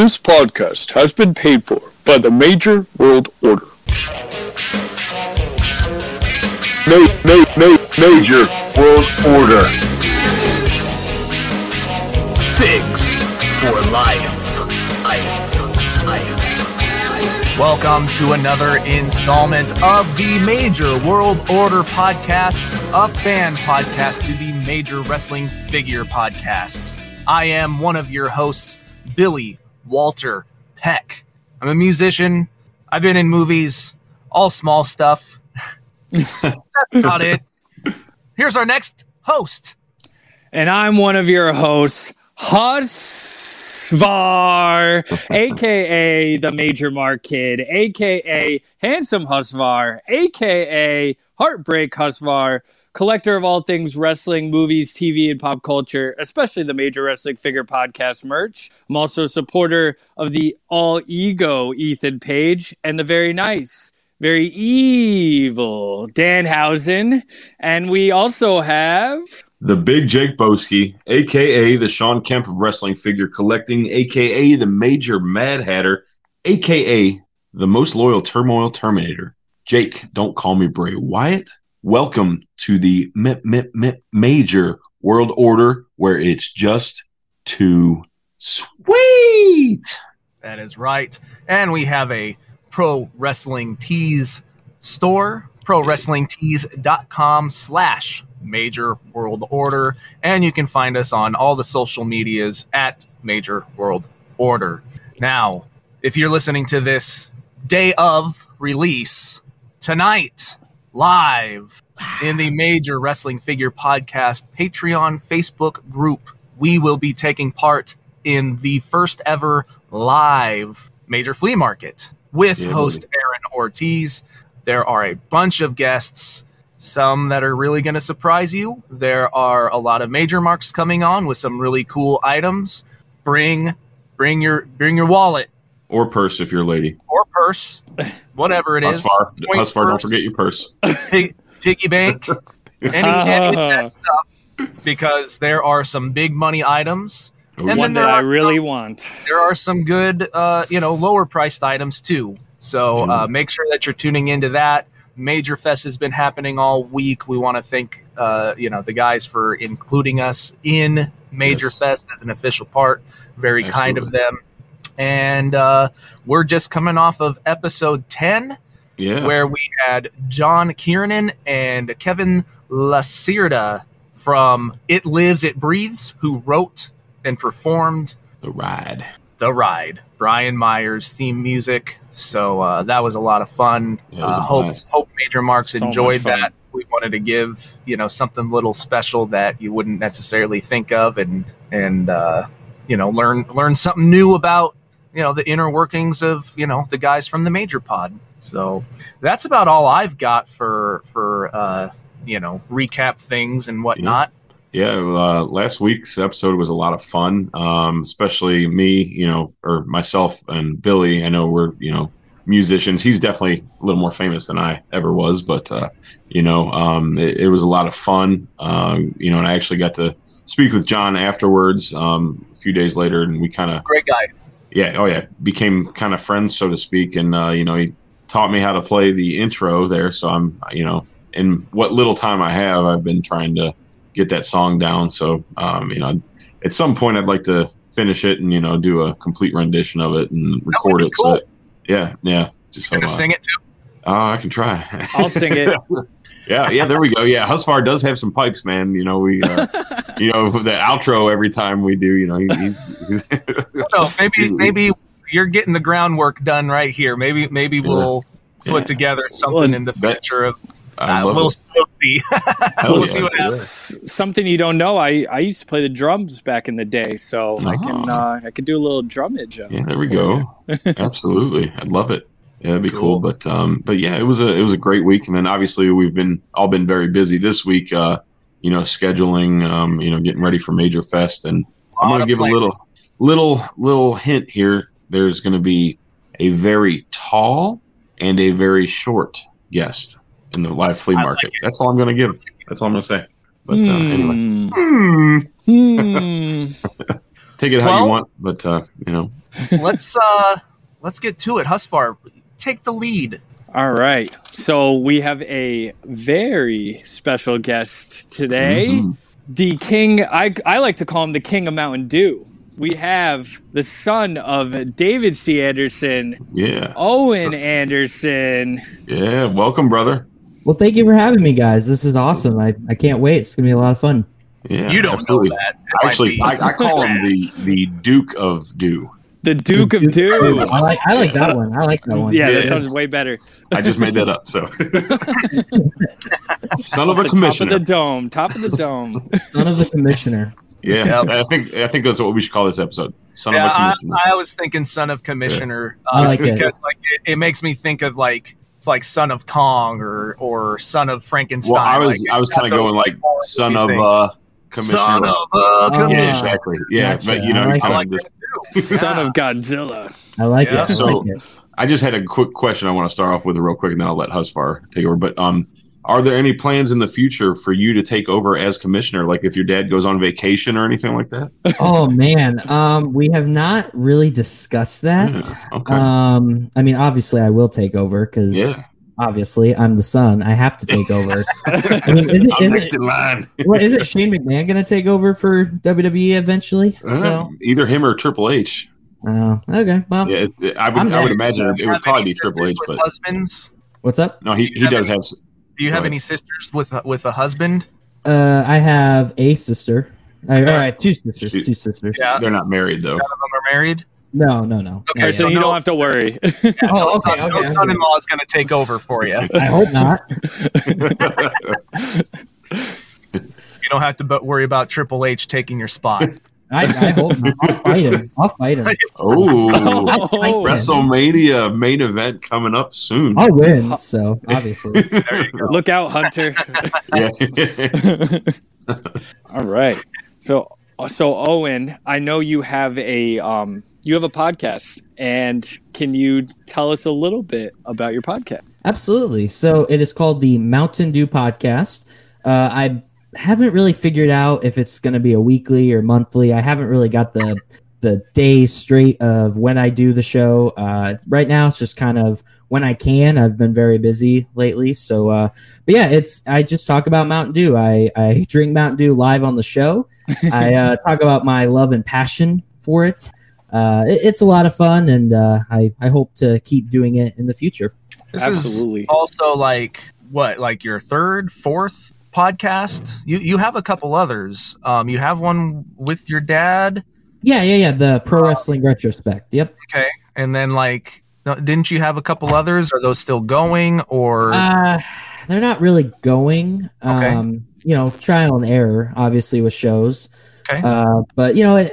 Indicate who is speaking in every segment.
Speaker 1: This podcast has been paid for by the Major World Order.
Speaker 2: Ma- ma- ma- major World Order.
Speaker 3: Figs for life. Life. Life. Welcome to another installment of the Major World Order podcast, a fan podcast to the Major Wrestling Figure podcast. I am one of your hosts, Billy Walter Peck. I'm a musician. I've been in movies, all small stuff. That's about it. Here's our next host.
Speaker 4: and I'm one of your hosts, Husvar, aka the Major Mark Kid, aka Handsome Husvar, aka Heartbreak Husvar, collector of all things wrestling, movies, TV, and pop culture, especially the Major Wrestling Figure Podcast merch. I'm also a supporter of the All Ego Ethan Page and the very nice. Very evil Danhausen. And we also have
Speaker 2: The Big Jake Boski, aka the Shawn Kemp of Wrestling Figure Collecting, aka the Major Mad Hatter, aka the most loyal Turmoil Terminator. Jake, don't call me Bray Wyatt. Welcome to the M- M- M- Major World Order, where it's just too sweet.
Speaker 3: That is right. And we have a pro wrestling tees store, prowrestlingtees.com slash major world order. And you can find us on all the social medias at major world order. Now, if you're listening to this day of release, tonight, live in the Major Wrestling Figure Podcast Patreon Facebook group, we will be taking part in the first ever live Major Flea Market with
Speaker 2: Yeah,
Speaker 3: host Aaron Ortiz. There are a bunch of guests, some that are really going to surprise you. There are a lot of major marks coming on with some really cool items. Bring bring your bring your wallet
Speaker 2: Or purse if you're a lady.
Speaker 3: or purse, whatever it is.
Speaker 2: Husvar,
Speaker 3: Point
Speaker 2: Husvar, don't forget your purse.
Speaker 3: pig, piggy bank, any, any of that stuff, because there are some big money items.
Speaker 2: And
Speaker 3: then
Speaker 4: one
Speaker 3: there
Speaker 4: that I really
Speaker 3: some-
Speaker 4: want.
Speaker 3: There are some good, uh, you know, lower priced items too. So uh, make sure that you're tuning into that. Major Fest has been happening all week. We want to thank, uh, you know, the guys for including us in Major
Speaker 2: Yes.
Speaker 3: Fest as an official part. Very kind of them. And uh, we're just coming off of episode 10
Speaker 2: Yeah.
Speaker 3: where we had John Kiernan and Kevin Lacerda from It Lives, It Breathes, who wrote and performed
Speaker 2: the ride.
Speaker 3: The Ride, Brian Myers theme music. So uh, that was a lot of fun.
Speaker 2: Yeah,
Speaker 3: uh, hope,
Speaker 2: blast.
Speaker 3: hope Major Marks
Speaker 4: So
Speaker 3: enjoyed that. We wanted to give you know something a little special that you wouldn't necessarily think of, and and uh, you know learn learn something new about you know the inner workings of you know the guys from the Major Pod. So that's about all I've got for for uh, you know recap things and whatnot.
Speaker 2: Yeah, uh, last week's episode was a lot of fun, um, especially me, you know, or myself and Billy. I know we're, you know, musicians. He's definitely a little more famous than I ever was, but, uh, you know, um, it, it was a lot of fun, um, you know, and I actually got to speak with John afterwards um, a few days later, and we kind of
Speaker 3: Great guy.
Speaker 2: yeah, oh yeah, became kind of friends, so to speak. And uh, you know, he taught me how to play the intro there. So I'm, you know, in what little time I have, I've been trying to get that song down. So, um, you know, at some point, I'd like to finish it and you know do a complete rendition of it and record it.
Speaker 3: cool.
Speaker 2: So, that- yeah, yeah, just so.
Speaker 3: Gonna
Speaker 2: Uh,
Speaker 3: sing it too.
Speaker 2: oh, I can try.
Speaker 4: I'll sing it.
Speaker 2: yeah, yeah, there we go. Yeah, Husvar does have some pipes, man. You know, we, uh, you know, the outro every time we do. You know, he, he's, he's
Speaker 3: No, maybe maybe you're getting the groundwork done right here. Maybe maybe we'll
Speaker 2: Yeah.
Speaker 3: put together something
Speaker 4: Well,
Speaker 3: in the
Speaker 2: that-
Speaker 3: future of
Speaker 2: I
Speaker 3: uh,
Speaker 2: love
Speaker 3: we'll, we'll see. We'll see what happens.
Speaker 4: S- something you don't know. I, I used to play the drums back in the day, so I can
Speaker 2: Oh.
Speaker 4: uh, I can do a little drummage. of
Speaker 2: Yeah, there we go. Absolutely, I'd love it. Yeah, that'd be cool.
Speaker 3: Cool.
Speaker 2: But um, but yeah, it was a it was a great week, and then obviously we've been all been very busy this week. Uh, you know, scheduling, um, you know, getting ready for Major Fest, and I'm going to
Speaker 3: of
Speaker 2: give a little little little hint here. There's going to be a very tall and a very short guest in the live flea
Speaker 3: I
Speaker 2: market. That's all I'm going to give. That's all I'm going to say. But uh, anyway,
Speaker 4: Hmm. Hmm.
Speaker 2: Take it how
Speaker 3: Well-
Speaker 2: you want, but uh, you know,
Speaker 3: let's uh let's get to it. Husvar, take the lead.
Speaker 4: All right. So we have a very special guest today.
Speaker 2: Mhm.
Speaker 4: The king, I, I like to call him the king of Mountain Dew. We have the son of David C. Anderson,
Speaker 2: yeah,
Speaker 4: Owen
Speaker 2: So-
Speaker 4: Anderson.
Speaker 2: yeah. Welcome, brother.
Speaker 5: Well, thank you for having me, guys. This is awesome. I, I can't wait. It's gonna be a lot of fun.
Speaker 2: Yeah,
Speaker 3: you don't
Speaker 2: absolutely.
Speaker 3: know that. It
Speaker 2: Actually, I, I call him the the Duke of Do.
Speaker 4: The Duke of Do.
Speaker 5: I like I like that one. I like that one.
Speaker 4: Yeah,
Speaker 2: Yeah.
Speaker 4: that sounds way better.
Speaker 2: I just made that up. So, son of a
Speaker 4: commissioner. top of the dome. Top of the dome.
Speaker 5: Son of the commissioner.
Speaker 2: yeah, I think I think that's what we should call this episode. Son
Speaker 3: yeah,
Speaker 2: of a
Speaker 3: I,
Speaker 2: commissioner.
Speaker 3: I was thinking son of commissioner.
Speaker 5: I
Speaker 3: uh,
Speaker 5: like it.
Speaker 3: because like it, it makes me think of like it's like son of Kong or or son of Frankenstein.
Speaker 2: well, I was
Speaker 3: Like,
Speaker 2: I was kind of going like son of
Speaker 3: think.
Speaker 2: uh commissioner.
Speaker 3: son of uh,
Speaker 5: Oh,
Speaker 2: yeah, exactly. Yeah,
Speaker 5: Gotcha.
Speaker 2: but you know,
Speaker 5: I like
Speaker 2: kind
Speaker 3: I
Speaker 2: of
Speaker 3: like
Speaker 2: just.
Speaker 4: Son
Speaker 3: Yeah.
Speaker 4: of Godzilla.
Speaker 5: I like
Speaker 3: Yeah.
Speaker 5: it. I
Speaker 2: So-
Speaker 5: like it.
Speaker 2: I just had a quick question I want to start off with real quick, and then I'll let Husvar take over. But um, are there any plans in the future for you to take over as commissioner? Like if your dad goes on vacation or anything like that?
Speaker 5: Oh man, um, we have not really discussed that.
Speaker 2: Yeah, okay.
Speaker 5: Um, I mean, obviously, I will take over because
Speaker 2: yeah,
Speaker 5: obviously I'm the son. I have to take over. I mean, is it,
Speaker 2: I'm
Speaker 5: is
Speaker 2: next
Speaker 5: it,
Speaker 2: in line.
Speaker 5: well, is it Shane McMahon going to take over for WWE eventually? So,
Speaker 2: Uh, Either him or Triple H.
Speaker 5: oh, okay. Well,
Speaker 2: Yeah, it, it- I would.
Speaker 5: I'm
Speaker 2: I would imagine it, it would probably be Triple H, but
Speaker 3: husbands.
Speaker 5: what's up?
Speaker 2: no, he,
Speaker 3: Do you
Speaker 2: he
Speaker 3: have
Speaker 2: does
Speaker 3: any-
Speaker 2: have. S-
Speaker 3: Do you have
Speaker 2: Right.
Speaker 3: any sisters with a- with a husband?
Speaker 5: Uh, I have a sister. I, or I have two sisters.
Speaker 2: She-
Speaker 5: Two sisters.
Speaker 3: Yeah.
Speaker 2: They're not married though.
Speaker 3: None of them are married.
Speaker 5: No, no, no.
Speaker 3: Okay,
Speaker 5: Not
Speaker 4: So
Speaker 3: So
Speaker 4: you
Speaker 3: no-
Speaker 4: don't have to worry.
Speaker 5: Oh, okay,
Speaker 3: son, no
Speaker 5: okay,
Speaker 3: son-in-law is going to take over for you.
Speaker 5: I hope not.
Speaker 3: You don't have to bu- worry about Triple H taking your spot.
Speaker 5: I, I hope not. I'll fight him. I'll fight him.
Speaker 2: Oh,
Speaker 4: Oh.
Speaker 2: WrestleMania main event coming up soon.
Speaker 5: I'll win. So obviously,
Speaker 3: There you go.
Speaker 4: Look out, Hunter. All right. So so Owen, I know you have a um you have a podcast and can you tell us a little bit about your podcast?
Speaker 5: absolutely. So it is called the Mountain Dew Podcast. Uh, I haven't really figured out if it's going to be a weekly or monthly. I haven't really got the the day straight of when I do the show. Uh, right now, it's just kind of when I can. I've been very busy lately, so uh, but yeah, it's I just talk about Mountain Dew. I I drink Mountain Dew live on the show. I uh, talk about my love and passion for it. Uh, it- it's a lot of fun, and uh, I I hope to keep doing it in the future.
Speaker 3: This
Speaker 4: Absolutely.
Speaker 3: is also like what, like your third, fourth podcast? You you have a couple others. Um, you have one with your dad,
Speaker 5: Yeah, yeah, yeah. The pro wrestling retrospect. Yep.
Speaker 3: okay, and then like, didn't you have a couple others? Are those still going, or
Speaker 5: Uh, they're not really going.
Speaker 3: Okay.
Speaker 5: Um, you know, trial and error, obviously with shows.
Speaker 3: Okay.
Speaker 5: Uh, but you know, it,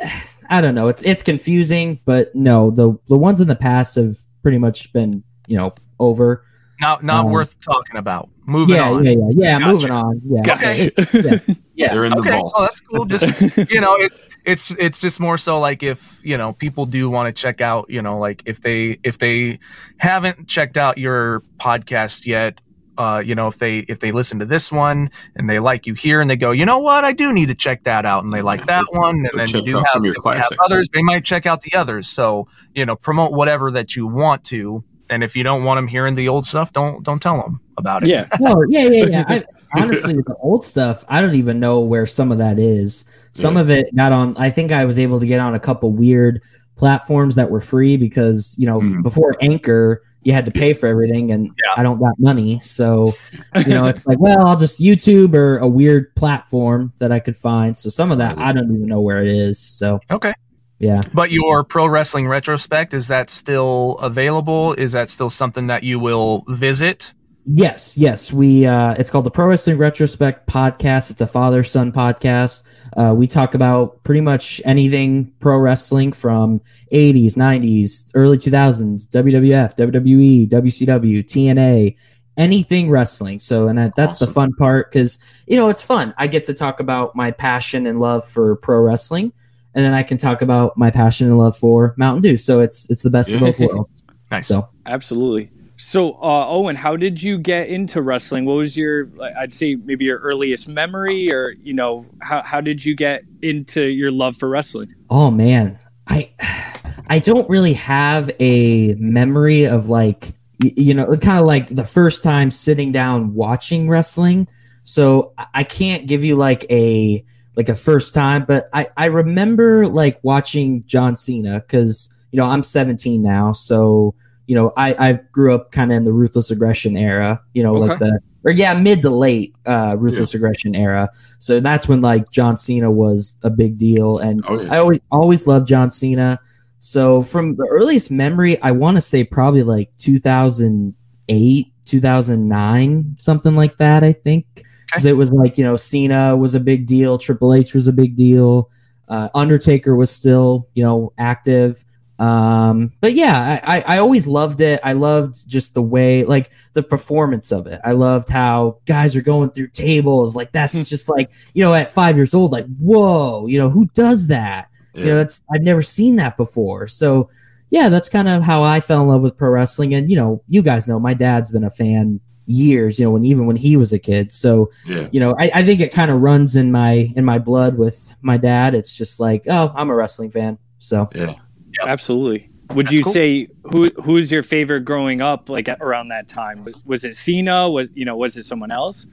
Speaker 5: I don't know. It's it's confusing, but no, the the ones in the past have pretty much been you know over.
Speaker 3: Not not
Speaker 5: um,
Speaker 3: worth talking about? Moving
Speaker 5: yeah,
Speaker 3: on.
Speaker 5: yeah, yeah, yeah.
Speaker 3: Gotcha.
Speaker 5: Moving on. Yeah.
Speaker 3: Okay.
Speaker 5: Yeah.
Speaker 2: They're in the
Speaker 3: Okay,
Speaker 2: vault.
Speaker 3: well, that's cool. Just you know, it's it's it's just more so like if you know people do want to check out, you know, like if they if they haven't checked out your podcast yet, uh, you know, if they if they listen to this one and they like you here and they go, you know what, I do need to check that out, and they like that one, and
Speaker 2: Go
Speaker 3: then you do have,
Speaker 2: some of your
Speaker 3: if have others, they might check out the others. So you know, promote whatever that you want to, and if you don't want them hearing the old stuff, don't don't tell them about it.
Speaker 4: Yeah.
Speaker 5: No, yeah, yeah, yeah. I, honestly, the old stuff, I don't even know where some of that is. Some
Speaker 2: Yeah.
Speaker 5: of it got on. I think I was able to get on a couple weird platforms that were free because you know
Speaker 2: Mhm.
Speaker 5: before Anchor you had to pay for everything, and
Speaker 3: Yeah.
Speaker 5: I don't got money, so you know it's like, well, I'll just YouTube or a weird platform that I could find. So some of that I don't even know where it is. So
Speaker 3: Okay.
Speaker 5: Yeah,
Speaker 3: But your pro wrestling retrospect is that still available? Is that still something that you will visit?
Speaker 5: Yes, yes. We uh it's called the Pro Wrestling Retrospect podcast. It's a father son podcast. Uh we talk about pretty much anything pro wrestling from 80s, 90s, early 2000s, WWF, WWE, WCW, TNA, anything wrestling. So and that, that's the fun part cuz you know, it's fun. I get to talk about my passion and love for pro wrestling and then I can talk about my passion and love for Mountain Dew. So it's it's the best of both worlds.
Speaker 3: Nice.
Speaker 5: So
Speaker 4: Absolutely. So, uh, Owen, how did you get into wrestling? What was your, I'd say, maybe your earliest memory, or you know, how how did you get into your love for wrestling?
Speaker 5: Oh man, I I don't really have a memory of like you know kind of like the first time sitting down watching wrestling. So I- I can't give you like a like a first time, but I I remember like watching John Cena because you know I'm 17 now, so you know I I grew up kind of in the ruthless aggression era, you know like
Speaker 4: Okay.
Speaker 5: the or yeah mid to late uh, ruthless aggression era. So that's when like John Cena was a big deal, and
Speaker 2: Oh, yeah.
Speaker 5: I always always loved John Cena. So from the earliest memory, I want to say probably like 2008, 2009, something like that. I think because it was like you know Cena was a big deal, Triple H was a big deal, uh, Undertaker was still you know active. Um, but yeah, I, I, I always loved it. I loved just the way, like the performance of it. I loved how guys are going through tables. Like that's just like, you know, at five years old, like, whoa, you know, who does that? You know, that's I've never seen that before. So yeah, that's kind of how I fell in love with pro wrestling. And you know, you guys know my dad's been a fan years, you know, when even when he was a kid. So,
Speaker 2: yeah.
Speaker 5: you know, I, I think it kind of runs in my in my blood with my dad. It's just like, oh, I'm a wrestling fan. So
Speaker 2: Yeah.
Speaker 4: Absolutely. Would
Speaker 3: That's
Speaker 4: you
Speaker 3: cool.
Speaker 4: say who who's your favorite growing up? Like around that time, was, was it Cena? Was you know was it someone else?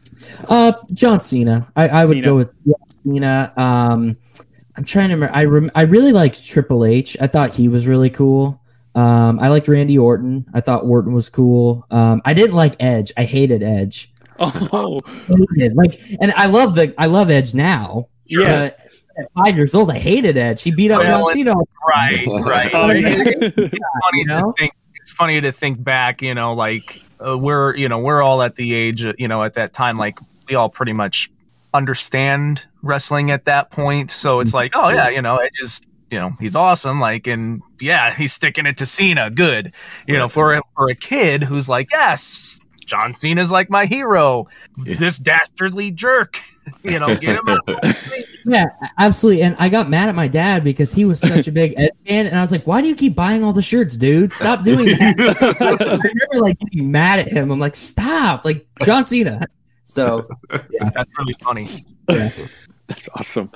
Speaker 5: Uh, John Cena. I, I would
Speaker 4: Cena.
Speaker 5: go with yeah, Cena. Um, I'm trying to remember. I rem- I really liked Triple H. I thought he was really cool. Um, I liked Randy Orton. I thought Orton was cool. Um, I didn't like Edge. I hated Edge.
Speaker 4: Oh,
Speaker 5: Hated. Like, and I love the I love Edge now.
Speaker 4: Yeah.
Speaker 5: At five years old, I hated Edge. He beat up
Speaker 3: Well,
Speaker 5: John Cena.
Speaker 3: Right, right.
Speaker 4: Oh, yeah.
Speaker 3: it's funny
Speaker 5: You
Speaker 3: to think. It's funny to think back. You know, like uh, we're you know we're all at the age. uh, You know, at that time, like we all pretty much understand wrestling at that point. So it's like, oh yeah, you know, it just you know he's awesome. Like, and yeah, he's sticking it to Cena. Good. You know, for a, for a kid who's like, yes. John Cena's like my hero.
Speaker 2: Yeah.
Speaker 3: This dastardly jerk. You know, get him out.
Speaker 5: Yeah, absolutely. And I got mad at my dad because he was such a big Edge fan, and I was like, "Why do you keep buying all the shirts, dude? Stop doing that." I remember like getting mad at him. I'm like, "Stop!" Like John Cena. So yeah
Speaker 3: That's really funny.
Speaker 4: That's awesome.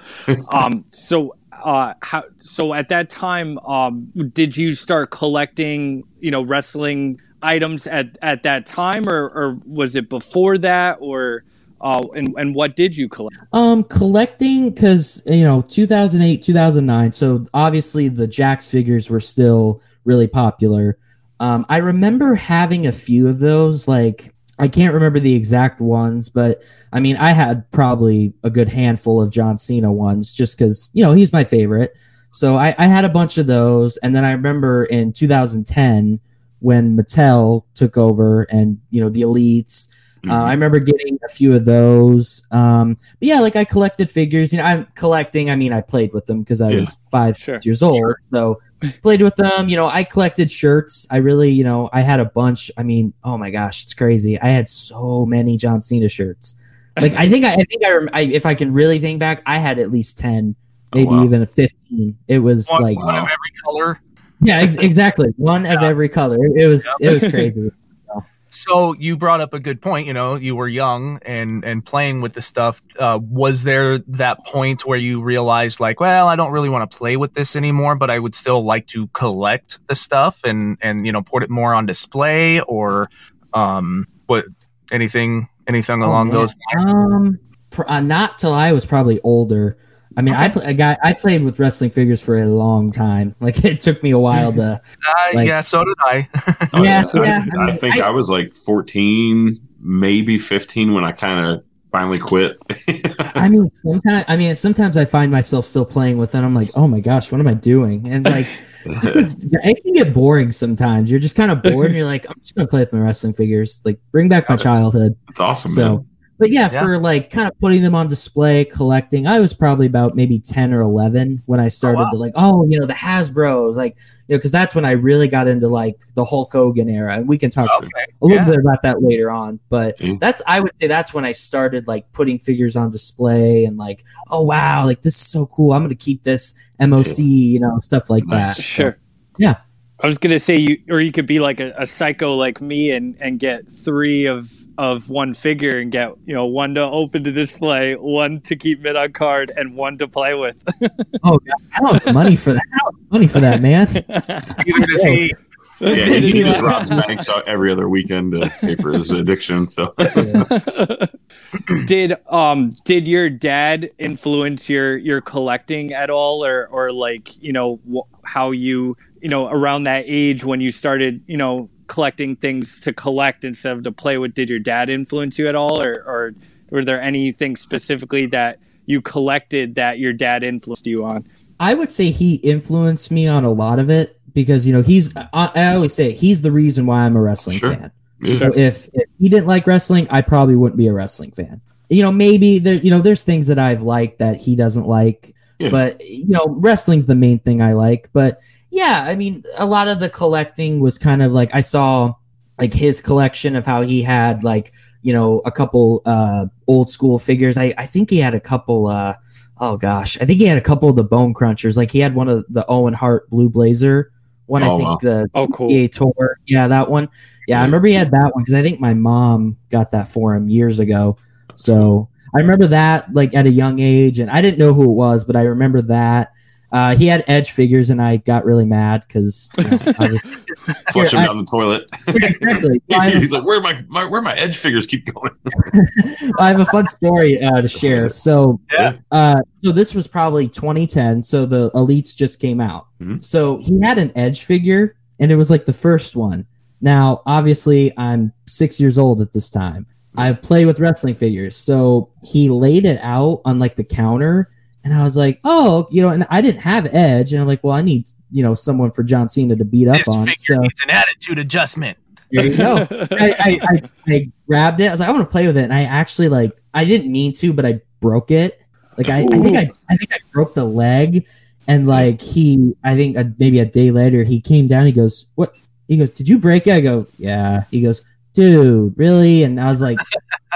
Speaker 4: um, so, uh, how? So at that time, um, did you start collecting, you know, wrestling items at at that time, or or was it before that, or uh, and and what did you collect?
Speaker 5: Um, collecting because you know 2008, 2009. So obviously the Jakks figures were still really popular. Um, I remember having a few of those. Like I can't remember the exact ones, but I mean I had probably a good handful of John Cena ones just because you know he's my favorite. So I, I had a bunch of those, and then I remember in 2010 when Mattel took over, and you know the elites. Uh, I remember getting a few of those. Um, but yeah, like I collected figures. You know, I'm collecting. I mean, I played with them because I
Speaker 2: Yeah.
Speaker 5: was five
Speaker 4: Sure,
Speaker 5: years old.
Speaker 4: sure.
Speaker 5: So played with them. You know, I collected shirts. I really, you know, I had a bunch. I mean, oh my gosh, it's crazy. I had so many John Cena shirts. Like I think I, I think I, rem- I if I can really think back, I had at least ten, maybe
Speaker 2: wow.
Speaker 5: even a fifteen. It was
Speaker 3: One,
Speaker 5: like
Speaker 3: one of every color.
Speaker 5: yeah, ex- exactly one of every color. It was it was crazy.
Speaker 3: So you brought up a good point. You know, you were young and and playing with the stuff. Uh, was there that point where you realized, like, well, I don't really want to play with this anymore, but I would still like to collect the stuff and and you know put it more on display or um what anything anything along
Speaker 5: Oh,
Speaker 3: those lines?
Speaker 5: Um, pr- uh, not till I was probably older. I mean, I pl- I got I played with wrestling figures for a long time. Like it took me a while to.
Speaker 3: Uh,
Speaker 5: like-
Speaker 3: yeah, so did I.
Speaker 2: Oh,
Speaker 5: yeah,
Speaker 2: I,
Speaker 5: yeah.
Speaker 2: I,
Speaker 5: I
Speaker 2: think I, was like 14, maybe 15 when I kind of finally quit.
Speaker 5: I mean, sometimes I mean, sometimes I find myself still playing with it. I'm like, oh my gosh, what am I doing? And like, it can get boring sometimes. You're just kind of bored, and you're like, I'm just gonna play with my wrestling figures. Like, bring back my childhood.
Speaker 2: it's awesome,
Speaker 5: So,
Speaker 2: man.
Speaker 5: But yeah,
Speaker 3: Yeah.
Speaker 5: for like kind of putting them on display, collecting, I was probably about maybe 10 or 11 when I started
Speaker 3: wow.
Speaker 5: to like, oh, you know, the Hasbros, like, you know, because that's when I really got into like the Hulk Hogan era. And we can talk
Speaker 3: Okay.
Speaker 5: a little
Speaker 3: yeah.
Speaker 5: bit about that later on. But
Speaker 2: Mm.
Speaker 5: that's, I would say that's when I started like putting figures on display and like, oh, wow, like this is so cool. I'm going to keep this MOC, you know, stuff like
Speaker 2: Nice.
Speaker 5: that. So,
Speaker 4: Sure.
Speaker 5: yeah.
Speaker 4: I was gonna say you, or you could be like a, a psycho like me and and get three of of one figure and get you know one to open to display, one to keep mid on card, and one to play with.
Speaker 5: Oh, God, I don't have money for that. I don't have money for that, man.
Speaker 3: Either does he
Speaker 2: Yeah, he just robs banks every other weekend to pay for his addiction. So
Speaker 4: did um did your dad influence your your collecting at all, or or like you know wh- how you you know around that age when you started you know collecting things to collect instead of to play with? Did your dad influence you at all, or or were there anything specifically that you collected that your dad influenced you on?
Speaker 5: I would say he influenced me on a lot of it because you know he's. I, I always say he's the reason why I'm a wrestling
Speaker 2: Sure.
Speaker 5: fan.
Speaker 2: yeah.
Speaker 5: So if, if he didn't like wrestling, I probably wouldn't be a wrestling fan. You know, maybe there. You know, there's things that I've liked that he doesn't like,
Speaker 2: Yeah.
Speaker 5: but you know, wrestling's the main thing I like. But yeah, I mean, a lot of the collecting was kind of like I saw like his collection of how he had like you know a couple uh old school figures. I I think he had a couple. uh Oh gosh, I think he had a couple of the Bone Crunchers. Like he had one of the Owen Hart Blue Blazer. One, I
Speaker 2: Oh,
Speaker 5: think
Speaker 2: wow.
Speaker 5: the
Speaker 4: Oh, cool.
Speaker 5: PA tour. Yeah, that one. Yeah, I remember he had that one because I think my mom got that for him years ago. So I remember that like at a young age, and I didn't know who it was, but I remember that. Uh, he had edge figures, and I got really mad because you know, I was
Speaker 2: flush him
Speaker 5: I-
Speaker 2: down the toilet.
Speaker 5: Yeah, exactly. I,
Speaker 2: He's like, where my, my where my edge figures keep going?
Speaker 5: I have a fun story uh, to share. So,
Speaker 3: Yeah.
Speaker 5: uh, so this was probably 2010. So the elites just came out.
Speaker 2: Mhm.
Speaker 5: So he had an edge figure, and it was like the first one. Now, obviously, I'm six years old at this time. I've played with wrestling figures, so he laid it out on like the counter, and I was like, "Oh, you know," and I didn't have Edge, and I'm like, "Well, I need you know someone for John Cena to beat up
Speaker 3: this
Speaker 5: on." So
Speaker 3: needs an attitude adjustment.
Speaker 5: there you go. I, I, I, I grabbed it. I was like, I want to play with it, and I actually like I didn't mean to, but I broke it. Like I, I think I, I think I broke the leg, and like he, I think uh maybe a day later he came down. He goes, "What?" He goes, "Did you break it?" I go, "Yeah." He goes, "Dude, really?" And I was like,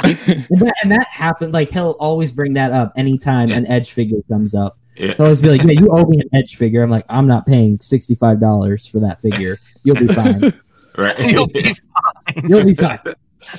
Speaker 5: and, that, and that happened. Like he'll always bring that up anytime an Edge figure comes up.
Speaker 2: Yeah.
Speaker 5: He'll always be like, "Yeah, you owe me an Edge figure." I'm like, "I'm not paying sixty five dollars for that figure. You'll be fine.
Speaker 2: Right.
Speaker 3: You'll be fine.
Speaker 5: You'll be fine."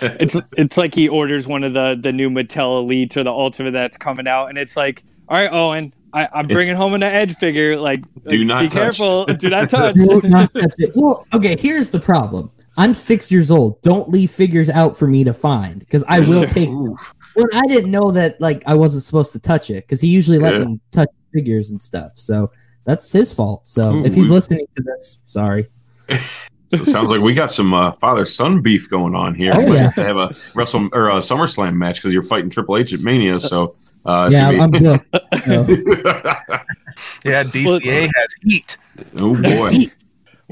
Speaker 4: it's it's like he orders one of the the new Mattel Elite or the Ultimate that's coming out, and it's like, all right, Owen, I, I'm bringing home an Edge figure. Like,
Speaker 2: Do not
Speaker 4: be
Speaker 2: touch.
Speaker 4: careful, do not touch.
Speaker 5: Do not touch it. Well, okay, here's the problem. I'm six years old. Don't leave figures out for me to find because I will take.
Speaker 2: Ooh.
Speaker 5: Well, I didn't know that like I wasn't supposed to touch it because he usually let
Speaker 2: Yeah.
Speaker 5: me touch figures and stuff. So that's his fault. So if
Speaker 2: Ooh.
Speaker 5: he's listening to this, sorry.
Speaker 2: So it sounds like we got some uh, father son beef going on here.
Speaker 5: Oh,
Speaker 2: we
Speaker 5: yeah.
Speaker 2: have to have a Wrestle or a SummerSlam match because you're fighting Triple H at Mania. So uh,
Speaker 5: yeah, I'm
Speaker 2: be-
Speaker 5: booked. So,
Speaker 3: Yeah, DCA has heat.
Speaker 2: oh boy.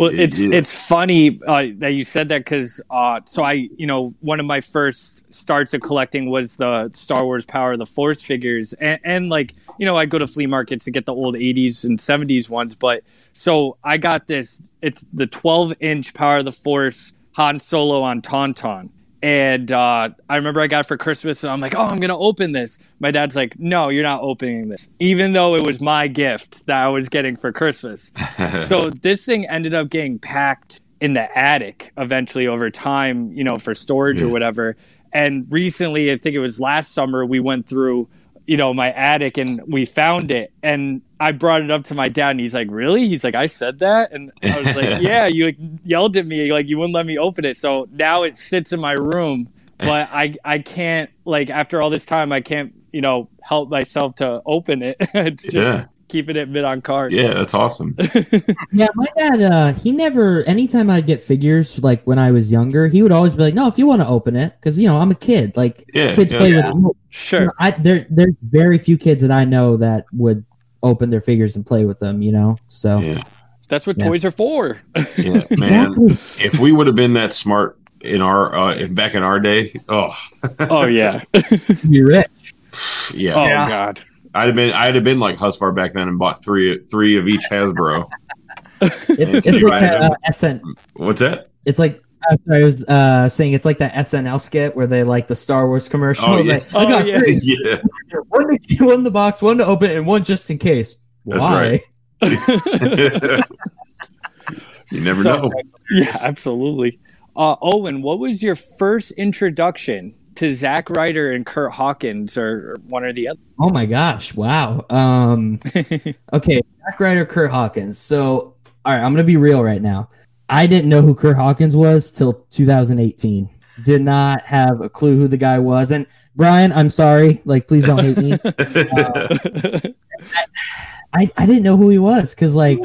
Speaker 4: Well, it's
Speaker 2: yeah.
Speaker 4: it's funny uh, that you said that because uh, so I you know one of my first starts of collecting was the Star Wars Power of the Force figures and, and like you know I go to flea markets to get the old 80s and 70s ones but so I got this it's the 12 inch Power of the Force Han Solo on Tauntaun and uh, I remember I got it for Christmas and I'm like oh I'm gonna open this. My dad's like no you're not opening this. Even though it was my gift that I was getting for Christmas. So this thing ended up getting packed in the attic eventually over time, you know, for storage or whatever. And recently, I think it was last summer, we went through, you know, my attic and we found it. And I brought it up to my dad, and he's like, "Really?" He's like, "I said that," and I was like, "Yeah." You like, yelled at me, like you wouldn't let me open it. So now it sits in my room, but I I can't like after all this time, I can't you know help myself to open it. it's just
Speaker 2: Yeah.
Speaker 4: Keeping it mid on card.
Speaker 2: yeah, that's awesome.
Speaker 5: yeah, my dad, uh, he never. Anytime I'd get figures, like when I was younger, he would always be like, "No, if you want to open it, because you know I'm a kid. Like
Speaker 2: Yeah,
Speaker 5: kids
Speaker 2: yeah.
Speaker 5: play with." You
Speaker 4: Sure.
Speaker 5: know, I there there's very few kids that I know that would open their figures and play with them. You know, so
Speaker 2: Yeah,
Speaker 4: That's what
Speaker 5: Yeah.
Speaker 4: toys are for.
Speaker 2: yeah, man.
Speaker 5: exactly.
Speaker 2: If we would have been that smart in our uh, back in our day, oh
Speaker 4: oh yeah.
Speaker 5: Be rich.
Speaker 2: yeah,
Speaker 4: Oh
Speaker 3: Yeah.
Speaker 4: god.
Speaker 2: I'd have been I'd have been like Husvar back then and bought three three of each Hasbro.
Speaker 5: It's, it's
Speaker 2: you
Speaker 5: like
Speaker 2: buy
Speaker 5: uh, SN.
Speaker 2: What's that?
Speaker 5: It's like uh, sorry, I was uh, saying it's like that SNL skit where they like the Star Wars commercial.
Speaker 2: Oh, yeah.
Speaker 5: like, I
Speaker 4: Oh,
Speaker 5: got
Speaker 4: yeah.
Speaker 5: three.
Speaker 2: yeah,
Speaker 5: one, to, one in the box, one to open, and one just in case.
Speaker 2: That's
Speaker 5: Why?
Speaker 2: right. You never
Speaker 4: So-
Speaker 2: know.
Speaker 4: Yeah, absolutely. Uh, Owen, what was your first introduction to Zack Ryder and Curt Hawkins, or one or the other?
Speaker 5: Oh my gosh! Wow. Um, okay, Zack Ryder, Curt Hawkins. So, all right, I'm gonna be real right now. I didn't know who Curt Hawkins was till 2018. Did not have a clue who the guy was. And Brian, I'm sorry. Like, please don't hate me. I, I didn't know who he was because, like,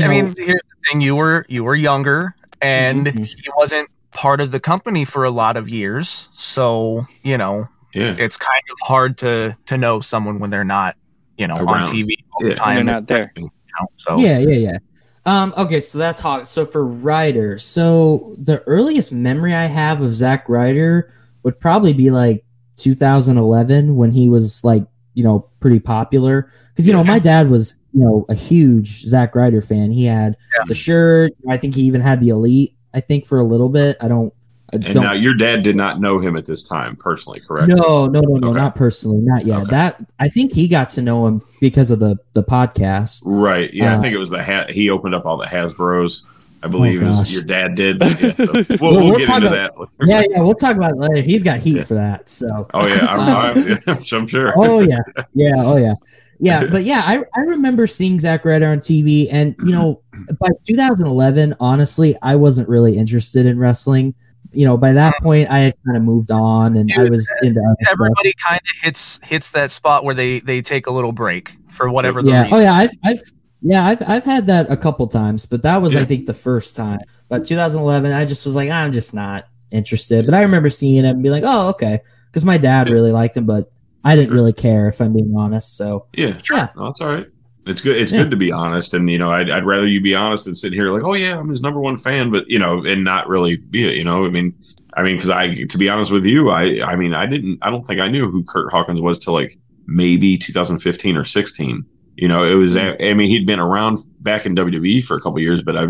Speaker 3: I mean, here's the thing: you were you were younger, and
Speaker 5: Mhm.
Speaker 3: he wasn't part of the company for a lot of years. So you know,
Speaker 2: yeah.
Speaker 3: it's kind of hard to to know someone when they're not, you know, on TV all
Speaker 2: Yeah.
Speaker 3: the time.
Speaker 4: They're not there.
Speaker 3: you know, so
Speaker 5: yeah, yeah, yeah. Um, okay, so that's hot. So for Ryder, so the earliest memory I have of Zack Ryder would probably be like 2011 when he was like, you know, pretty popular. Because you know, my dad was, you know, a huge Zack Ryder fan. He had
Speaker 3: Yeah.
Speaker 5: the shirt. I think he even had the Elite. I think for a little bit. I don't. I
Speaker 2: And
Speaker 5: don't
Speaker 2: now your dad did not know him at this time personally, correct?
Speaker 5: no, no, no, no,
Speaker 2: Okay.
Speaker 5: not personally, not yet.
Speaker 2: Okay.
Speaker 5: That I think he got to know him because of the the podcast.
Speaker 2: Right. Yeah, I
Speaker 5: Uh,
Speaker 2: think it was the hat. He opened up all the Hasbros. I believe
Speaker 5: Oh,
Speaker 2: your dad did. Yeah, so we'll,
Speaker 5: We'll-
Speaker 2: we'll get into
Speaker 5: about-
Speaker 2: that.
Speaker 5: Yeah, yeah, we'll talk about it later. He's got heat
Speaker 2: Yeah.
Speaker 5: for that. So.
Speaker 2: Oh yeah, I'm, I'm, I'm sure.
Speaker 5: oh yeah, yeah, oh yeah, yeah. But yeah, I, I remember seeing Zack Ryder on TV, and you know, by 2011, honestly, I wasn't really interested in wrestling. You know, by that point, I had kind of moved on, and I was into other stuff.
Speaker 3: everybody kind of hits hits that spot where they they take a little break for whatever the
Speaker 5: Yeah.
Speaker 3: reason.
Speaker 5: Oh yeah, I've, I've yeah, I've I've had that a couple times, but that was I think the first time. But 2011, I just was like, ah, I'm just not interested. But I remember seeing it and be like, oh okay, because my dad really liked him, but I didn't
Speaker 2: Sure.
Speaker 5: really care if I'm being honest. So
Speaker 2: Yeah,
Speaker 5: yeah,
Speaker 2: no, that's all right. It's good. It's
Speaker 5: Yeah.
Speaker 2: good to be honest, and you know, I'd, I'd rather you be honest than sit here like, oh yeah, I'm his number one fan, but you know, and not really be it. You know, I mean, I mean, because I, to be honest with you, I, I mean, I didn't, I don't think I knew who Curt Hawkins was till like maybe 2015 or 16. You know, it was. Mm-hmm. I mean, he'd been around back in WWE for a couple years, but I,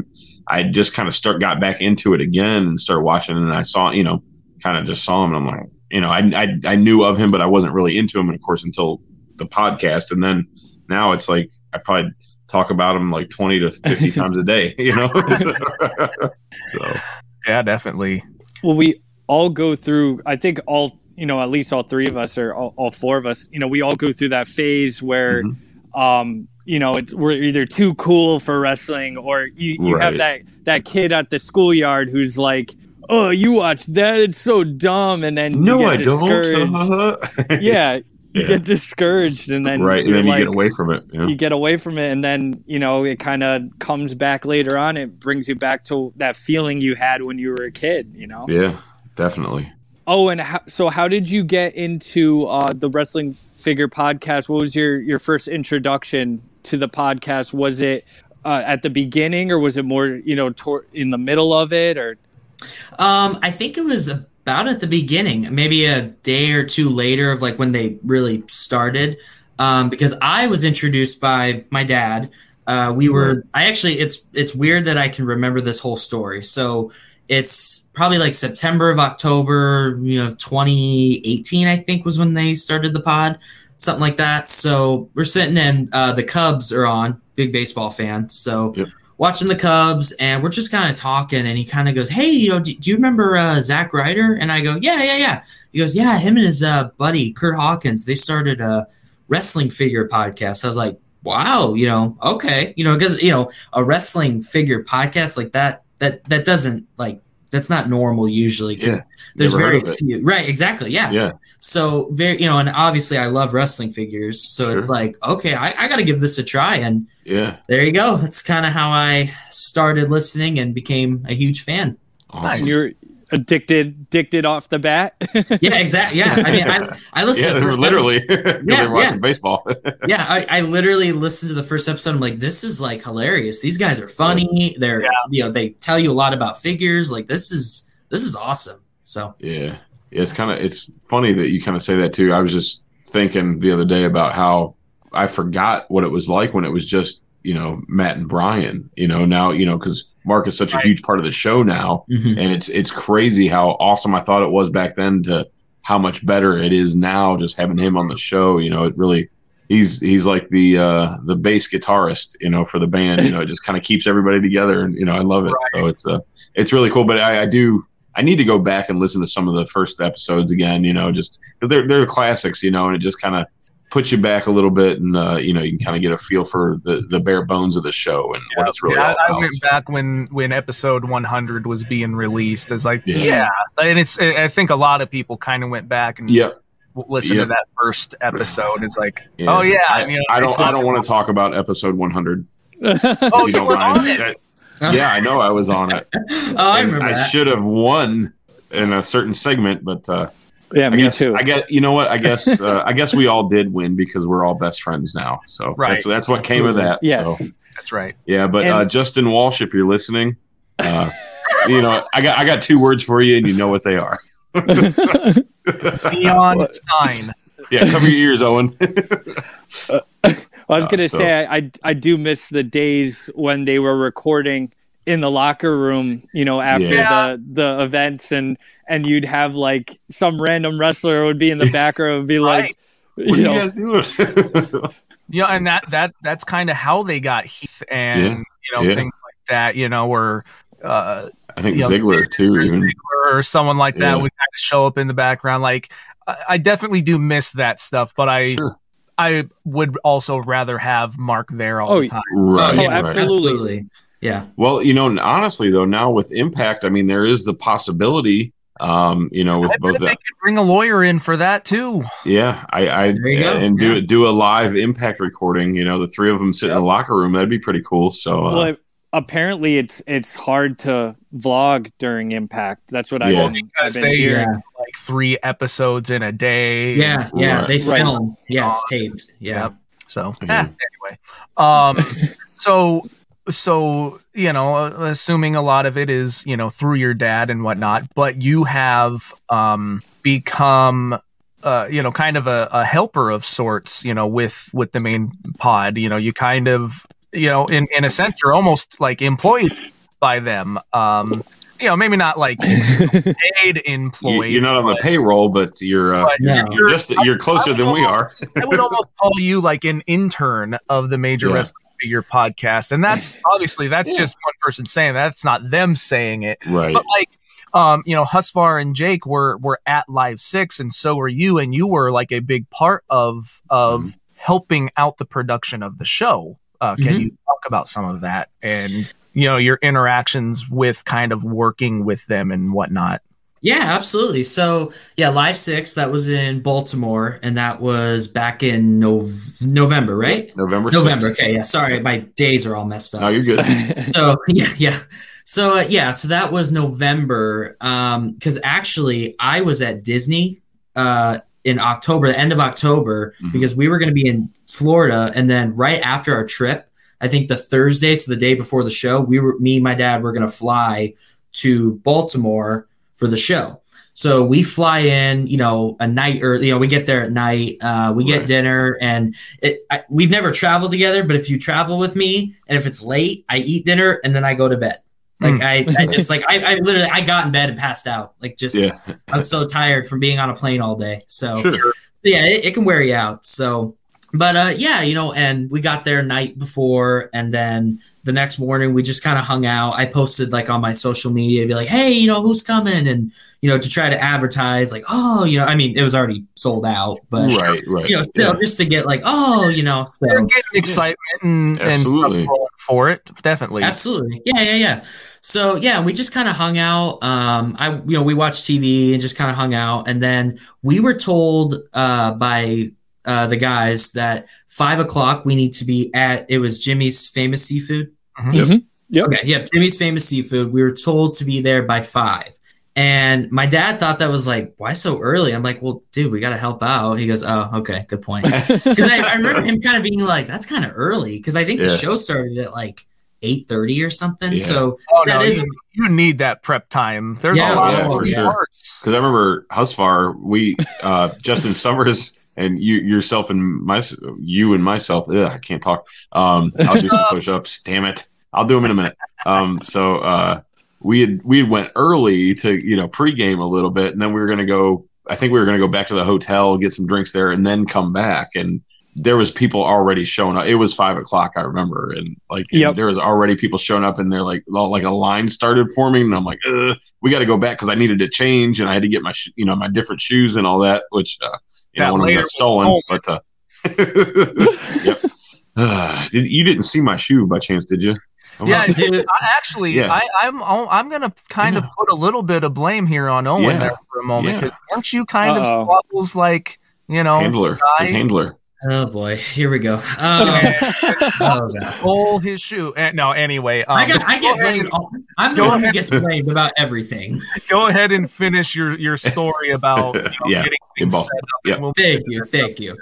Speaker 2: I just kind of start got back into it again and started watching, and I saw, you know, kind of just saw him, and I'm like, you know, I, I, I knew of him, but I wasn't really into him, and of course, until the podcast, and then now it's like I probably talk about him like 20 to 50 times a day, you know. so
Speaker 3: yeah, definitely.
Speaker 4: Well, we all go through. I think all you know, at least all three of us or all, all four of us. You know, we all go through that phase where, um, you know, it's, we're either too cool for wrestling or you, you have that that kid at the schoolyard who's like, "Oh, you watch that? It's so dumb," and then
Speaker 2: no,
Speaker 4: you
Speaker 2: I
Speaker 4: get
Speaker 2: don't.
Speaker 4: discouraged. yeah, you
Speaker 2: Yeah.
Speaker 4: get discouraged, and then
Speaker 2: right, and then you
Speaker 4: like,
Speaker 2: get away from it. Yeah.
Speaker 4: you get away from it and then you know it kind of comes back later on it brings you back to that feeling you had when you were a kid you know
Speaker 2: yeah, definitely.
Speaker 4: oh and how, so how did you get into uh, the wrestling figure podcast what was your your first introduction to the podcast was it uh, at the beginning or was it more you know tor- in the middle of it or
Speaker 5: Um, I think it was about at the beginning, maybe a day or two later of like when they really started. Um, because I was introduced by my dad. Uh, we were. I actually, it's it's weird that I can remember this whole story. So it's probably like September of October, you know, 2018. I think was when they started the pod, something like that. So we're sitting in. Uh, the Cubs are on. Big baseball fan. So
Speaker 2: Yep.
Speaker 5: Watching the Cubs, and we're just kind of talking, and he kind of goes, "Hey, you know, do, do you remember uh, Zack Ryder?" And I go, "Yeah, yeah, yeah." He goes, "Yeah, him and his uh, buddy Curt Hawkins, they started a wrestling figure podcast." I was like, "Wow, you know, okay, you know, because you know, a wrestling figure podcast like that, that that doesn't like." That's not normal usually because
Speaker 2: Yeah,
Speaker 5: there's
Speaker 2: never
Speaker 5: very
Speaker 2: heard of it.
Speaker 5: few. Right, exactly. Yeah.
Speaker 2: Yeah,
Speaker 5: So very, you know, and obviously I love wrestling figures. So it's like, okay, I, I got to give this a try. And
Speaker 2: yeah.
Speaker 5: there you go. That's kind of how I started listening and became a huge fan.
Speaker 2: Awesome.
Speaker 4: you're addicted addicted off the bat
Speaker 5: Yeah, exactly. Yeah, I mean, I I listened
Speaker 2: Yeah,
Speaker 5: to the first
Speaker 2: literally.
Speaker 5: Yeah,
Speaker 2: they're watching
Speaker 5: yeah.
Speaker 2: baseball.
Speaker 5: yeah, I, I literally listened to the first episode. I'm like, this is like hilarious. These guys are funny. They're you know they tell you a lot about figures. Like this is this is awesome. So
Speaker 2: Yeah. Yeah, it's kind of it's funny that you kind of say that too. I was just thinking the other day about how I forgot what it was like when it was just you know Matt and Brian. You know now you know because Mark is such a huge part of the show now,
Speaker 5: mhm.
Speaker 2: and it's it's crazy how awesome I thought it was back then to how much better it is now just having him on the show. You know, it really he's he's like the uh the bass guitarist you know for the band you know it just kind of keeps everybody together and you know i love it so it's uh it's really cool but I, I do i need to go back and listen to some of the first episodes again you know just 'cause they're they're classics you know and it just kind of puts you back a little bit and uh you know you can kind of get a feel for the the bare bones of the show and what it's really
Speaker 3: Yeah,
Speaker 2: all
Speaker 3: I, I went back when when episode 100 was being released. It's like,
Speaker 2: Yeah.
Speaker 3: yeah, and it's. I think a lot of people kind of went back and
Speaker 2: yep
Speaker 3: listened
Speaker 2: Yeah.
Speaker 3: to that first episode. It's like,
Speaker 2: yeah.
Speaker 3: oh yeah,
Speaker 2: I,
Speaker 3: you know,
Speaker 2: I don't i don't want to talk about episode 100
Speaker 3: Oh, you
Speaker 2: you don't
Speaker 3: were
Speaker 2: mind
Speaker 3: on it.
Speaker 2: That- yeah i know i was on it
Speaker 5: Oh, I remember
Speaker 2: I should have won in a certain segment, but uh,
Speaker 4: Yeah,
Speaker 2: I
Speaker 4: me
Speaker 2: guess
Speaker 4: too.
Speaker 2: I guess you know what? I guess uh, I guess we all did win because we're all best friends now. So
Speaker 3: Right.
Speaker 2: that's that's what came of that.
Speaker 4: yes.
Speaker 2: So,
Speaker 3: That's right.
Speaker 2: yeah, but uh, Justin Walsh, if you're listening, uh, you know I got I got two words for you, and you know what they are.
Speaker 3: Neon sign.
Speaker 2: Yeah, cover your ears, Owen.
Speaker 4: I was
Speaker 2: Uh,
Speaker 4: gonna
Speaker 2: so-
Speaker 4: say I, I I do miss the days when they were recording in the locker room, you know, after
Speaker 3: Yeah.
Speaker 4: the the events and and you'd have like some random wrestler would be in the back row and be like
Speaker 2: what
Speaker 4: you
Speaker 2: are you
Speaker 4: know
Speaker 2: guys doing?
Speaker 3: Yeah, and that that that's kind of how they got Heath and
Speaker 2: Yeah.
Speaker 3: you know
Speaker 2: Yeah.
Speaker 3: things like that. You know, where uh,
Speaker 2: I think
Speaker 3: Yeah,
Speaker 2: Ziggler too. Even
Speaker 3: Ziggler or someone like that
Speaker 2: Yeah.
Speaker 3: would kind of show up in the background. Like, I, I definitely do miss that stuff, but I
Speaker 2: sure,
Speaker 3: I would also rather have Mark there all
Speaker 4: Oh,
Speaker 3: the time.
Speaker 2: right,
Speaker 4: Oh,
Speaker 2: right.
Speaker 4: absolutely.
Speaker 5: Yeah.
Speaker 2: Well, you know, honestly though, now with Impact, I mean, there is the possibility. Um, you know, with
Speaker 3: I
Speaker 2: both
Speaker 3: bet
Speaker 2: the,
Speaker 3: they could bring a lawyer in for that too.
Speaker 2: Yeah, I, I
Speaker 5: There go.
Speaker 2: and do
Speaker 5: Yeah.
Speaker 2: do a live impact recording. You know, the three of them sit in the locker room. That'd be pretty cool. So, uh,
Speaker 4: well it- apparently it's it's hard to vlog during impact. That's what
Speaker 2: Yeah.
Speaker 4: I've been, I've
Speaker 3: Because
Speaker 4: been
Speaker 3: they-
Speaker 4: hearing.
Speaker 5: Yeah.
Speaker 3: Like three episodes in a day.
Speaker 5: Yeah. Yeah.
Speaker 2: Right.
Speaker 5: They
Speaker 4: Right.
Speaker 5: film. Yeah. It's taped. Yeah.
Speaker 3: Yep. So
Speaker 2: Yeah.
Speaker 3: eh, anyway, um, so so you know, uh, assuming a lot of it is you know through your dad and whatnot, but you have um become. Uh, you know, kind of a, a helper of sorts, you know, with with the main pod. You know, you kind of, you know, in in a sense, you're almost like employed by them. Um, you know, maybe not like paid
Speaker 2: you,
Speaker 3: employee.
Speaker 2: you're not on the
Speaker 3: but-
Speaker 2: payroll, but you're uh,
Speaker 3: but
Speaker 5: No.
Speaker 2: you're just you're closer than we are.
Speaker 3: I would almost call you like an intern of the Major
Speaker 2: Yeah.
Speaker 3: Wrestling Figure podcast, and that's obviously that's just one person saying that. That's not them saying it,
Speaker 2: Right.
Speaker 3: but like. Um, you know, Husvar and Jake were were at Live Six, and so were you, and you were like a big part of of
Speaker 2: Mm-hmm.
Speaker 3: helping out the production of the show. Uh, can
Speaker 5: Mhm.
Speaker 3: you talk about some of that and you know your interactions with kind of working with them and whatnot?
Speaker 5: Yeah, absolutely. So, yeah, Live Six, that was in Baltimore, and that was back in Nov- November, right?
Speaker 2: November.
Speaker 5: November.
Speaker 2: 6th.
Speaker 5: Okay, yeah. Sorry, my days are all messed up.
Speaker 2: No, you're good.
Speaker 5: so yeah yeah so uh, yeah so that was november um because actually i was at disney uh in october the end of october
Speaker 2: Mhm.
Speaker 5: because we were going to be in florida and then right after our trip i think the thursday so the day before the show we were me and my dad were going to fly to baltimore for the show so we fly in, you know, a night or you know, we get there at night. Uh, we get
Speaker 2: Right.
Speaker 5: dinner, and it, I, we've never traveled together. But if you travel with me, and if it's late, I eat dinner and then I go to bed. Like I, I just like I, I literally I got in bed and passed out. Like just
Speaker 2: Yeah.
Speaker 5: I'm so tired from being on a plane all day. So
Speaker 2: Sure.
Speaker 5: so yeah, it, it can wear you out. So, but uh, yeah, you know, and we got there night before, and then the next morning we just kind of hung out. I posted like on my social media, be like, hey, you know, who's coming, and you know, to try to advertise, like, oh, you know, I mean, it was already sold out, but
Speaker 2: right. Right.
Speaker 5: you know, still
Speaker 2: Yeah.
Speaker 5: just to get like, oh, you know, so
Speaker 3: They're getting excitement and, and
Speaker 2: Absolutely.
Speaker 3: going for it, definitely.
Speaker 5: Absolutely. Yeah, yeah, yeah. So yeah, we just kind of hung out. Um, I you know, we watched TV and just kind of hung out. And then we were told uh by uh the guys that five o'clock we need to be at it was Jimmy's famous seafood.
Speaker 2: Yep.
Speaker 4: Mhm. Yep.
Speaker 5: Okay, yeah, Jimmy's famous seafood. We were told to be there by five. And my dad thought that was like, why so early? I'm like, well, dude, we got to help out. He goes, oh, okay, good point. Because I, I remember him kind of being like, that's kind of early. Because I think the show started at like 8.30 or something.
Speaker 2: Yeah.
Speaker 5: So
Speaker 3: Oh
Speaker 5: that
Speaker 3: no,
Speaker 5: is
Speaker 3: you, you need that prep time. There's
Speaker 5: Yeah,
Speaker 3: a lot
Speaker 2: yeah,
Speaker 3: of
Speaker 2: for sure. Because I remember Husvar, we uh, Justin Summers and you yourself and my you and myself. Ugh, I can't talk. Um, I'll do some push ups. Damn it, I'll do them in a minute. Um, so uh, we had we went early to you know pregame a little bit, and then we were gonna go. I think we were gonna go back to the hotel, get some drinks there, and then come back. And there was people already showing up. It was five o'clock, I remember, and like and
Speaker 4: Yep.
Speaker 2: there was already people showing up, and they're like, all- like a line started forming, and I'm like, we got to go back because I needed to change, and I had to get my, sh- you know, my different shoes and all that, which uh, you
Speaker 3: That
Speaker 2: know, one of them got
Speaker 3: was
Speaker 2: stolen, but uh, yep. Uh, did, you didn't see my shoe by chance, did you? I'm
Speaker 3: Yeah,
Speaker 2: not-
Speaker 3: dude. I, actually,
Speaker 2: Yeah.
Speaker 3: I, I'm I'm gonna kind of put a little bit of blame here on Owen
Speaker 2: Yeah.
Speaker 3: there for a moment
Speaker 2: Yeah.
Speaker 3: because aren't you kind
Speaker 4: Uh-oh.
Speaker 3: of Squabble's like you know
Speaker 2: handler,
Speaker 3: guy-
Speaker 2: his handler.
Speaker 5: Oh boy, here we go. Oh, oh god.
Speaker 3: stole his shoe? And, no, anyway, um,
Speaker 5: I, got, I get blamed.
Speaker 3: and-
Speaker 5: I'm the
Speaker 3: Go
Speaker 5: one who gets blamed about everything.
Speaker 3: go ahead and finish your your story about you know,
Speaker 2: Yeah,
Speaker 3: getting things set up.
Speaker 2: Yep.
Speaker 3: And we'll,
Speaker 5: Thank you, thank you.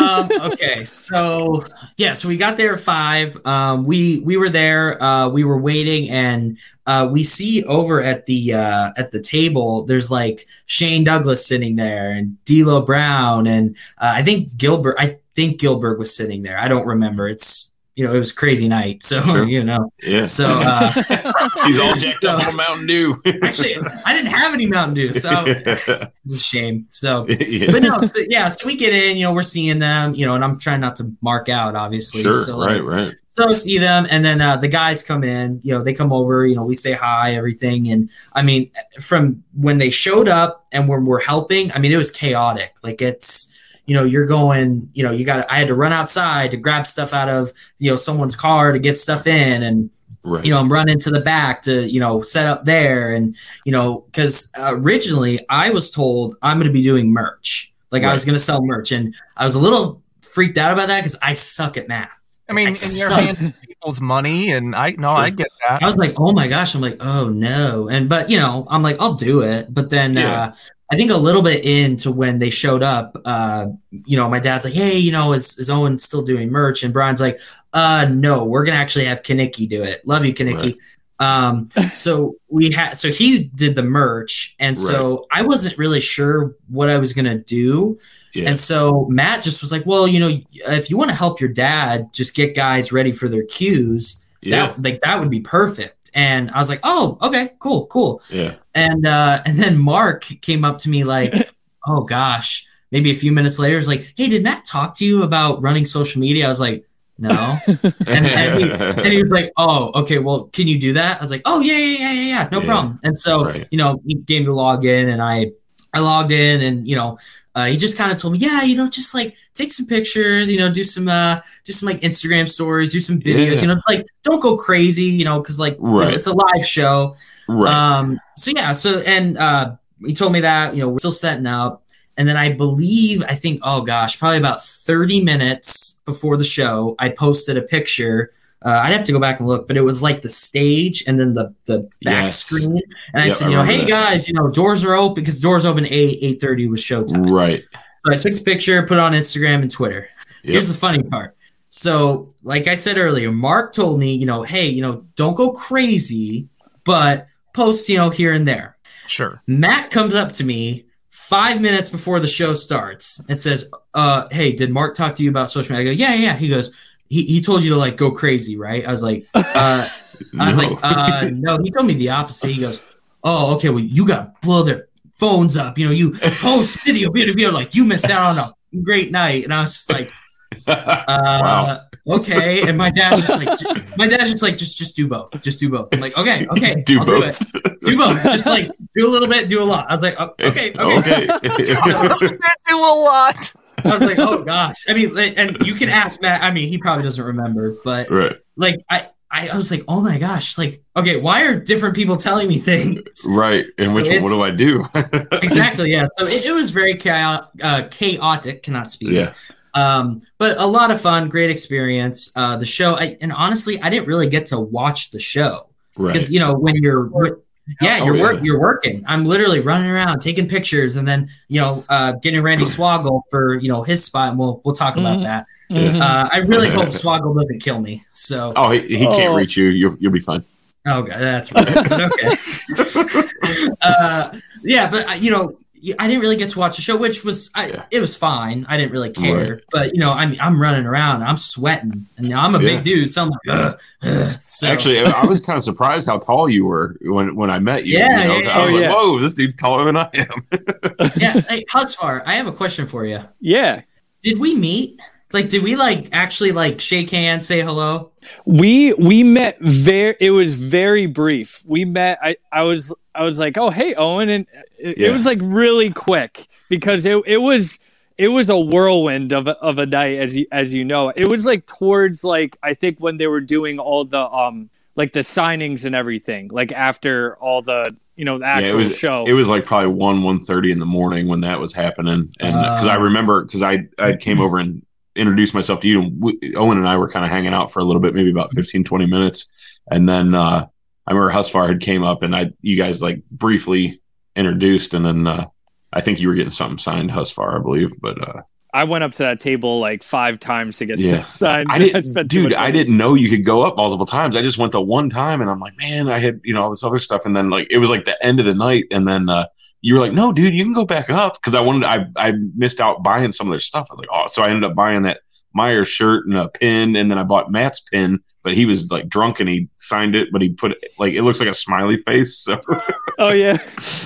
Speaker 5: Um, okay, so yeah, so we got there at five. Um, we we were there. Uh, we were waiting, and uh, we see over at the uh, at the table. There's like Shane Douglas sitting there, and D'Lo Brown, and uh, I think Gilbert. I think Gilbert was sitting there. I don't remember. It's you know it was a crazy night, so
Speaker 2: Sure.
Speaker 5: you know.
Speaker 2: Yeah,
Speaker 5: So uh,
Speaker 2: he's all jacked up on Mountain Dew.
Speaker 5: actually, I didn't have any Mountain Dew, so it's a shame. So
Speaker 2: yeah.
Speaker 5: but no, so, yeah. So we get in, you know, we're seeing them, you know, and I'm trying not to mark out, obviously.
Speaker 2: Sure,
Speaker 5: so, like,
Speaker 2: right, right.
Speaker 5: So I see them, and then uh, the guys come in. You know, they come over. You know, we say hi, everything, and I mean, from when they showed up and when we're helping, I mean, it was chaotic. Like it's, you know, you're going. You know, you got. I had to run outside to grab stuff out of you know someone's car to get stuff in, and
Speaker 2: Right.
Speaker 5: you know, I'm running to the back to, you know, set up there. And, you know, because originally I was told I'm going to be doing merch. Like I was going to sell merch. And I was a little freaked out about that because I suck at math.
Speaker 3: I mean,
Speaker 5: I
Speaker 3: and you're people's money, and I no,
Speaker 2: Sure.
Speaker 3: I get that.
Speaker 5: I was like, oh my gosh. I'm like, oh no. And, but, you know, I'm like, I'll do it. But then,
Speaker 2: Yeah.
Speaker 5: uh, I think a little bit into when they showed up, uh, you know, my dad's like, hey, you know, is, is Owen still doing merch? And Brian's like, uh, no, we're going to actually have Kaniki do it. Love you, Kaniki. Um, so we had, so he did the merch. And so I wasn't really sure what I was going to do.
Speaker 2: Yeah.
Speaker 5: And so Matt just was like, well, you know, if you want to help your dad just get guys ready for their cues,
Speaker 2: yeah.
Speaker 5: that, like that would be perfect. And I was like, oh, okay, cool, cool.
Speaker 2: Yeah.
Speaker 5: And uh, and then Mark came up to me like, oh gosh, maybe a few minutes later, is like, hey, did Matt talk to you about running social media? I was like, no. and, and, he, and he was like, oh, okay, well, can you do that? I was like, oh yeah, yeah, yeah, yeah, yeah, no
Speaker 2: Yeah.
Speaker 5: problem. And so
Speaker 2: Right.
Speaker 5: you know, he gave me the login, and I I logged in, and you know. Uh, he just kind of told me, yeah, you know, just like take some pictures, you know, do some, uh, do some like Instagram stories, do some videos,
Speaker 2: Yeah.
Speaker 5: you know, like don't go crazy, you know, because like you know, it's a live show.
Speaker 2: right.
Speaker 5: Um, so yeah, so and uh, he told me that you know we're still setting up, and then I believe I think oh gosh, probably about thirty minutes before the show, I posted a picture. Uh, I'd have to go back and look, but it was like the stage and then the the back
Speaker 2: Yes.
Speaker 5: screen, and I said, you know, hey
Speaker 2: that.
Speaker 5: guys, you know, doors are open because doors open eight eight thirty was showtime.
Speaker 2: right.
Speaker 5: So I took the picture, put it on Instagram and Twitter.
Speaker 2: Yep.
Speaker 5: Here's the funny part. So, like I said earlier, Mark told me, you know, hey, you know, don't go crazy, but post, you know, here and there.
Speaker 3: Sure.
Speaker 5: Matt comes up to me five minutes before the show starts and says, uh, hey, did Mark talk to you about social media? I go, yeah, yeah. He goes, he, he told you to like go crazy, right? I was like, uh, I was
Speaker 2: No.
Speaker 5: like, uh, no, he told me the opposite. He goes, oh, okay, well, you got to blow their phones up. You know, you post video, video, video, like you missed out on a great night. And I was just like, uh,
Speaker 2: Wow.
Speaker 5: okay. And my dad's just like, my dad's just like, just, just do both. Just do both. I'm like, okay, okay.
Speaker 2: do
Speaker 5: I'll
Speaker 2: both.
Speaker 5: it. Do both. Just like do a little bit, do a lot. I was like, okay, okay.
Speaker 2: okay.
Speaker 3: Do a lot?
Speaker 5: I was like, oh gosh. I mean, like, and you can ask Matt. I mean, he probably doesn't remember, but
Speaker 2: right.
Speaker 5: like, I, I, was like, oh my gosh, like, okay, why are different people telling me things?
Speaker 2: Right. And
Speaker 5: So
Speaker 2: which what do I do?
Speaker 5: exactly. Yeah. So it, it was very chaotic, uh, chaotic. Cannot speak.
Speaker 2: yeah.
Speaker 5: Um, but a lot of fun, great experience. Uh, the show, I, and honestly, I didn't really get to watch the show
Speaker 2: Right.
Speaker 5: because you know when you're yeah
Speaker 2: Oh,
Speaker 5: you're work you're working i'm literally running around taking pictures and then you know uh getting randy swoggle for you know his spot and we'll we'll talk about
Speaker 4: Mhm.
Speaker 5: that
Speaker 4: Mhm.
Speaker 5: uh i really hope swoggle doesn't kill me so
Speaker 2: Oh, he, he can't
Speaker 4: Oh.
Speaker 2: reach you. You'll you'll be fine.
Speaker 5: oh god that's right okay uh yeah but uh, you know I didn't really get to watch the show, which was I,
Speaker 2: Yeah.
Speaker 5: it was fine. I didn't really care,
Speaker 2: Right.
Speaker 5: but you know, I'm I'm running around, I'm sweating, and you know, I'm a
Speaker 2: Yeah.
Speaker 5: big dude, so I'm like, ugh, ugh. so
Speaker 2: Actually, I was kind of surprised how tall you were when when I met you.
Speaker 5: Yeah,
Speaker 2: you know?
Speaker 5: yeah,
Speaker 2: I was oh,
Speaker 4: yeah.
Speaker 2: like, "Whoa, this dude's taller than I am."
Speaker 5: yeah. Hey, Husvar, I have a question for you.
Speaker 4: Yeah.
Speaker 5: Did we meet? Like, did we like actually like shake hands, say hello?
Speaker 4: We we met very. It was very brief. We met. I I was I was like, oh hey Owen, and it,
Speaker 2: Yeah.
Speaker 4: it was like really quick because it it was it was a whirlwind of a, of a night as you as you know. It was like towards like I think when they were doing all the um like the signings and everything, like after all the you know the
Speaker 2: Yeah,
Speaker 4: actual
Speaker 2: it was
Speaker 4: show.
Speaker 2: it was like probably one one thirty in the morning when that was happening, and because I
Speaker 5: Uh.
Speaker 2: remember because I I came over and introduced myself to you, and we, Owen and I were kind of hanging out for a little bit, maybe about 15, 20 minutes, and then uh, I remember Husvar had came up, and I you guys like briefly introduced, and then uh, I think you were getting something signed, Husvar, I believe, but uh,
Speaker 4: I went up to that table like five times to get
Speaker 2: Yeah.
Speaker 4: stuff signed.
Speaker 2: I didn't,
Speaker 4: spent
Speaker 2: dude. I didn't know you could go up multiple times. I just went the one time, and I'm like, man, I had you know all this other stuff, and then like it was like the end of the night, and then uh, you were like, no, dude, you can go back up because I wanted. I I missed out buying some of their stuff. I was like, oh, so I ended up buying that Myers shirt and a pin, and then I bought Matt's pin, but he was like drunk and he signed it, but he put it like it looks like a smiley face. So
Speaker 4: Oh yeah.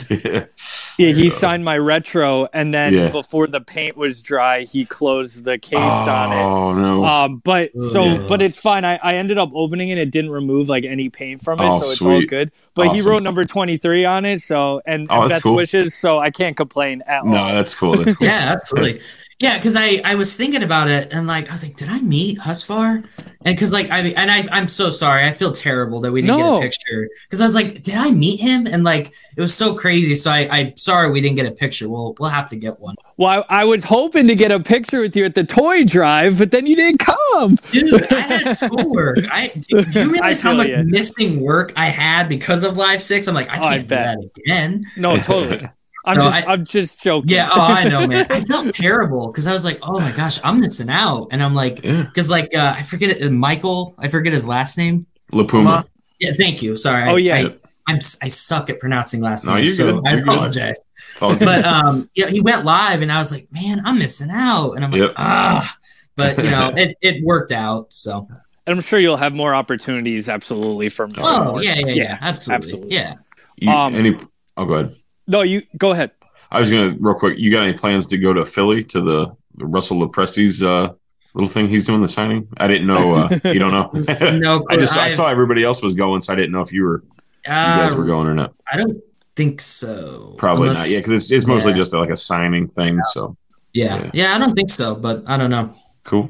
Speaker 2: yeah,
Speaker 4: Yeah, he
Speaker 2: So-
Speaker 4: signed my retro, and then
Speaker 2: Yeah.
Speaker 4: before the paint was dry, he closed the case on it.
Speaker 2: Oh no.
Speaker 4: Um, but so,
Speaker 5: Yeah.
Speaker 4: but it's fine. I, I ended up opening it. It didn't remove like any paint from it,
Speaker 2: Oh,
Speaker 4: so it's all good. But he wrote number twenty three on it, so and,
Speaker 2: Oh,
Speaker 4: and
Speaker 2: that's
Speaker 4: best
Speaker 2: cool.
Speaker 4: wishes. So I can't complain at
Speaker 2: no,
Speaker 4: all.
Speaker 2: No, that's cool. That's cool.
Speaker 5: Yeah, absolutely. Yeah, because I I was thinking about it and like I was like, did I meet Husvar? And because like I and I I'm so sorry. I feel terrible that we didn't
Speaker 4: No.
Speaker 5: get a picture because I was like, did I meet him? And like it was so crazy. So I I'm sorry we didn't get a picture. We'll we'll have to get one.
Speaker 4: Well, I, I was hoping to get a picture with you at the toy drive, but then you didn't come.
Speaker 5: Dude, I had schoolwork. I do you realize how much
Speaker 4: ya.
Speaker 5: missing work I had because of Live Six? I'm like, I
Speaker 4: Oh, I
Speaker 5: can't do
Speaker 4: bet.
Speaker 5: that again.
Speaker 4: No, totally. I'm
Speaker 5: So
Speaker 4: just,
Speaker 5: I-
Speaker 4: I, am just joking.
Speaker 5: Yeah, oh, I know, man. I felt terrible because I was like, oh my gosh, I'm missing out, and I'm like,
Speaker 2: Yeah.
Speaker 5: because like uh, I forget it, Michael, I forget his last name.
Speaker 2: Lapuma.
Speaker 5: Yeah, thank you. Sorry.
Speaker 4: Oh, yeah.
Speaker 5: I, I'm I suck at pronouncing last
Speaker 2: No,
Speaker 5: names, so
Speaker 2: good.
Speaker 5: I
Speaker 2: You're
Speaker 5: apologize.
Speaker 2: Good.
Speaker 5: But um, yeah, he went live, and I was like, man, I'm missing out, and I'm like,
Speaker 2: Yep.
Speaker 5: ah. But you know, it, it worked out. So.
Speaker 4: And I'm sure you'll have more opportunities, absolutely, from.
Speaker 5: Oh
Speaker 4: more.
Speaker 5: yeah, yeah, yeah,
Speaker 4: Yeah,
Speaker 5: absolutely,
Speaker 4: absolutely.
Speaker 5: yeah.
Speaker 2: You,
Speaker 4: Um,
Speaker 2: any? Oh, go ahead.
Speaker 4: No, you go ahead.
Speaker 2: I was gonna real quick. You got any plans to go to Philly to the, the Russell Lepresti's uh, little thing he's doing the signing? I didn't know. Uh, you don't know.
Speaker 5: No,
Speaker 2: I just I
Speaker 5: I've-
Speaker 2: saw everybody else was going, so I didn't know if you were you guys
Speaker 5: Uh,
Speaker 2: were going or not.
Speaker 5: I don't think so.
Speaker 2: Probably
Speaker 5: Unless-
Speaker 2: not. Yeah, because it's, it's mostly
Speaker 5: yeah.
Speaker 2: just like a signing thing. So
Speaker 5: Yeah,
Speaker 2: Yeah.
Speaker 5: yeah, I don't think so, but I don't know.
Speaker 2: cool.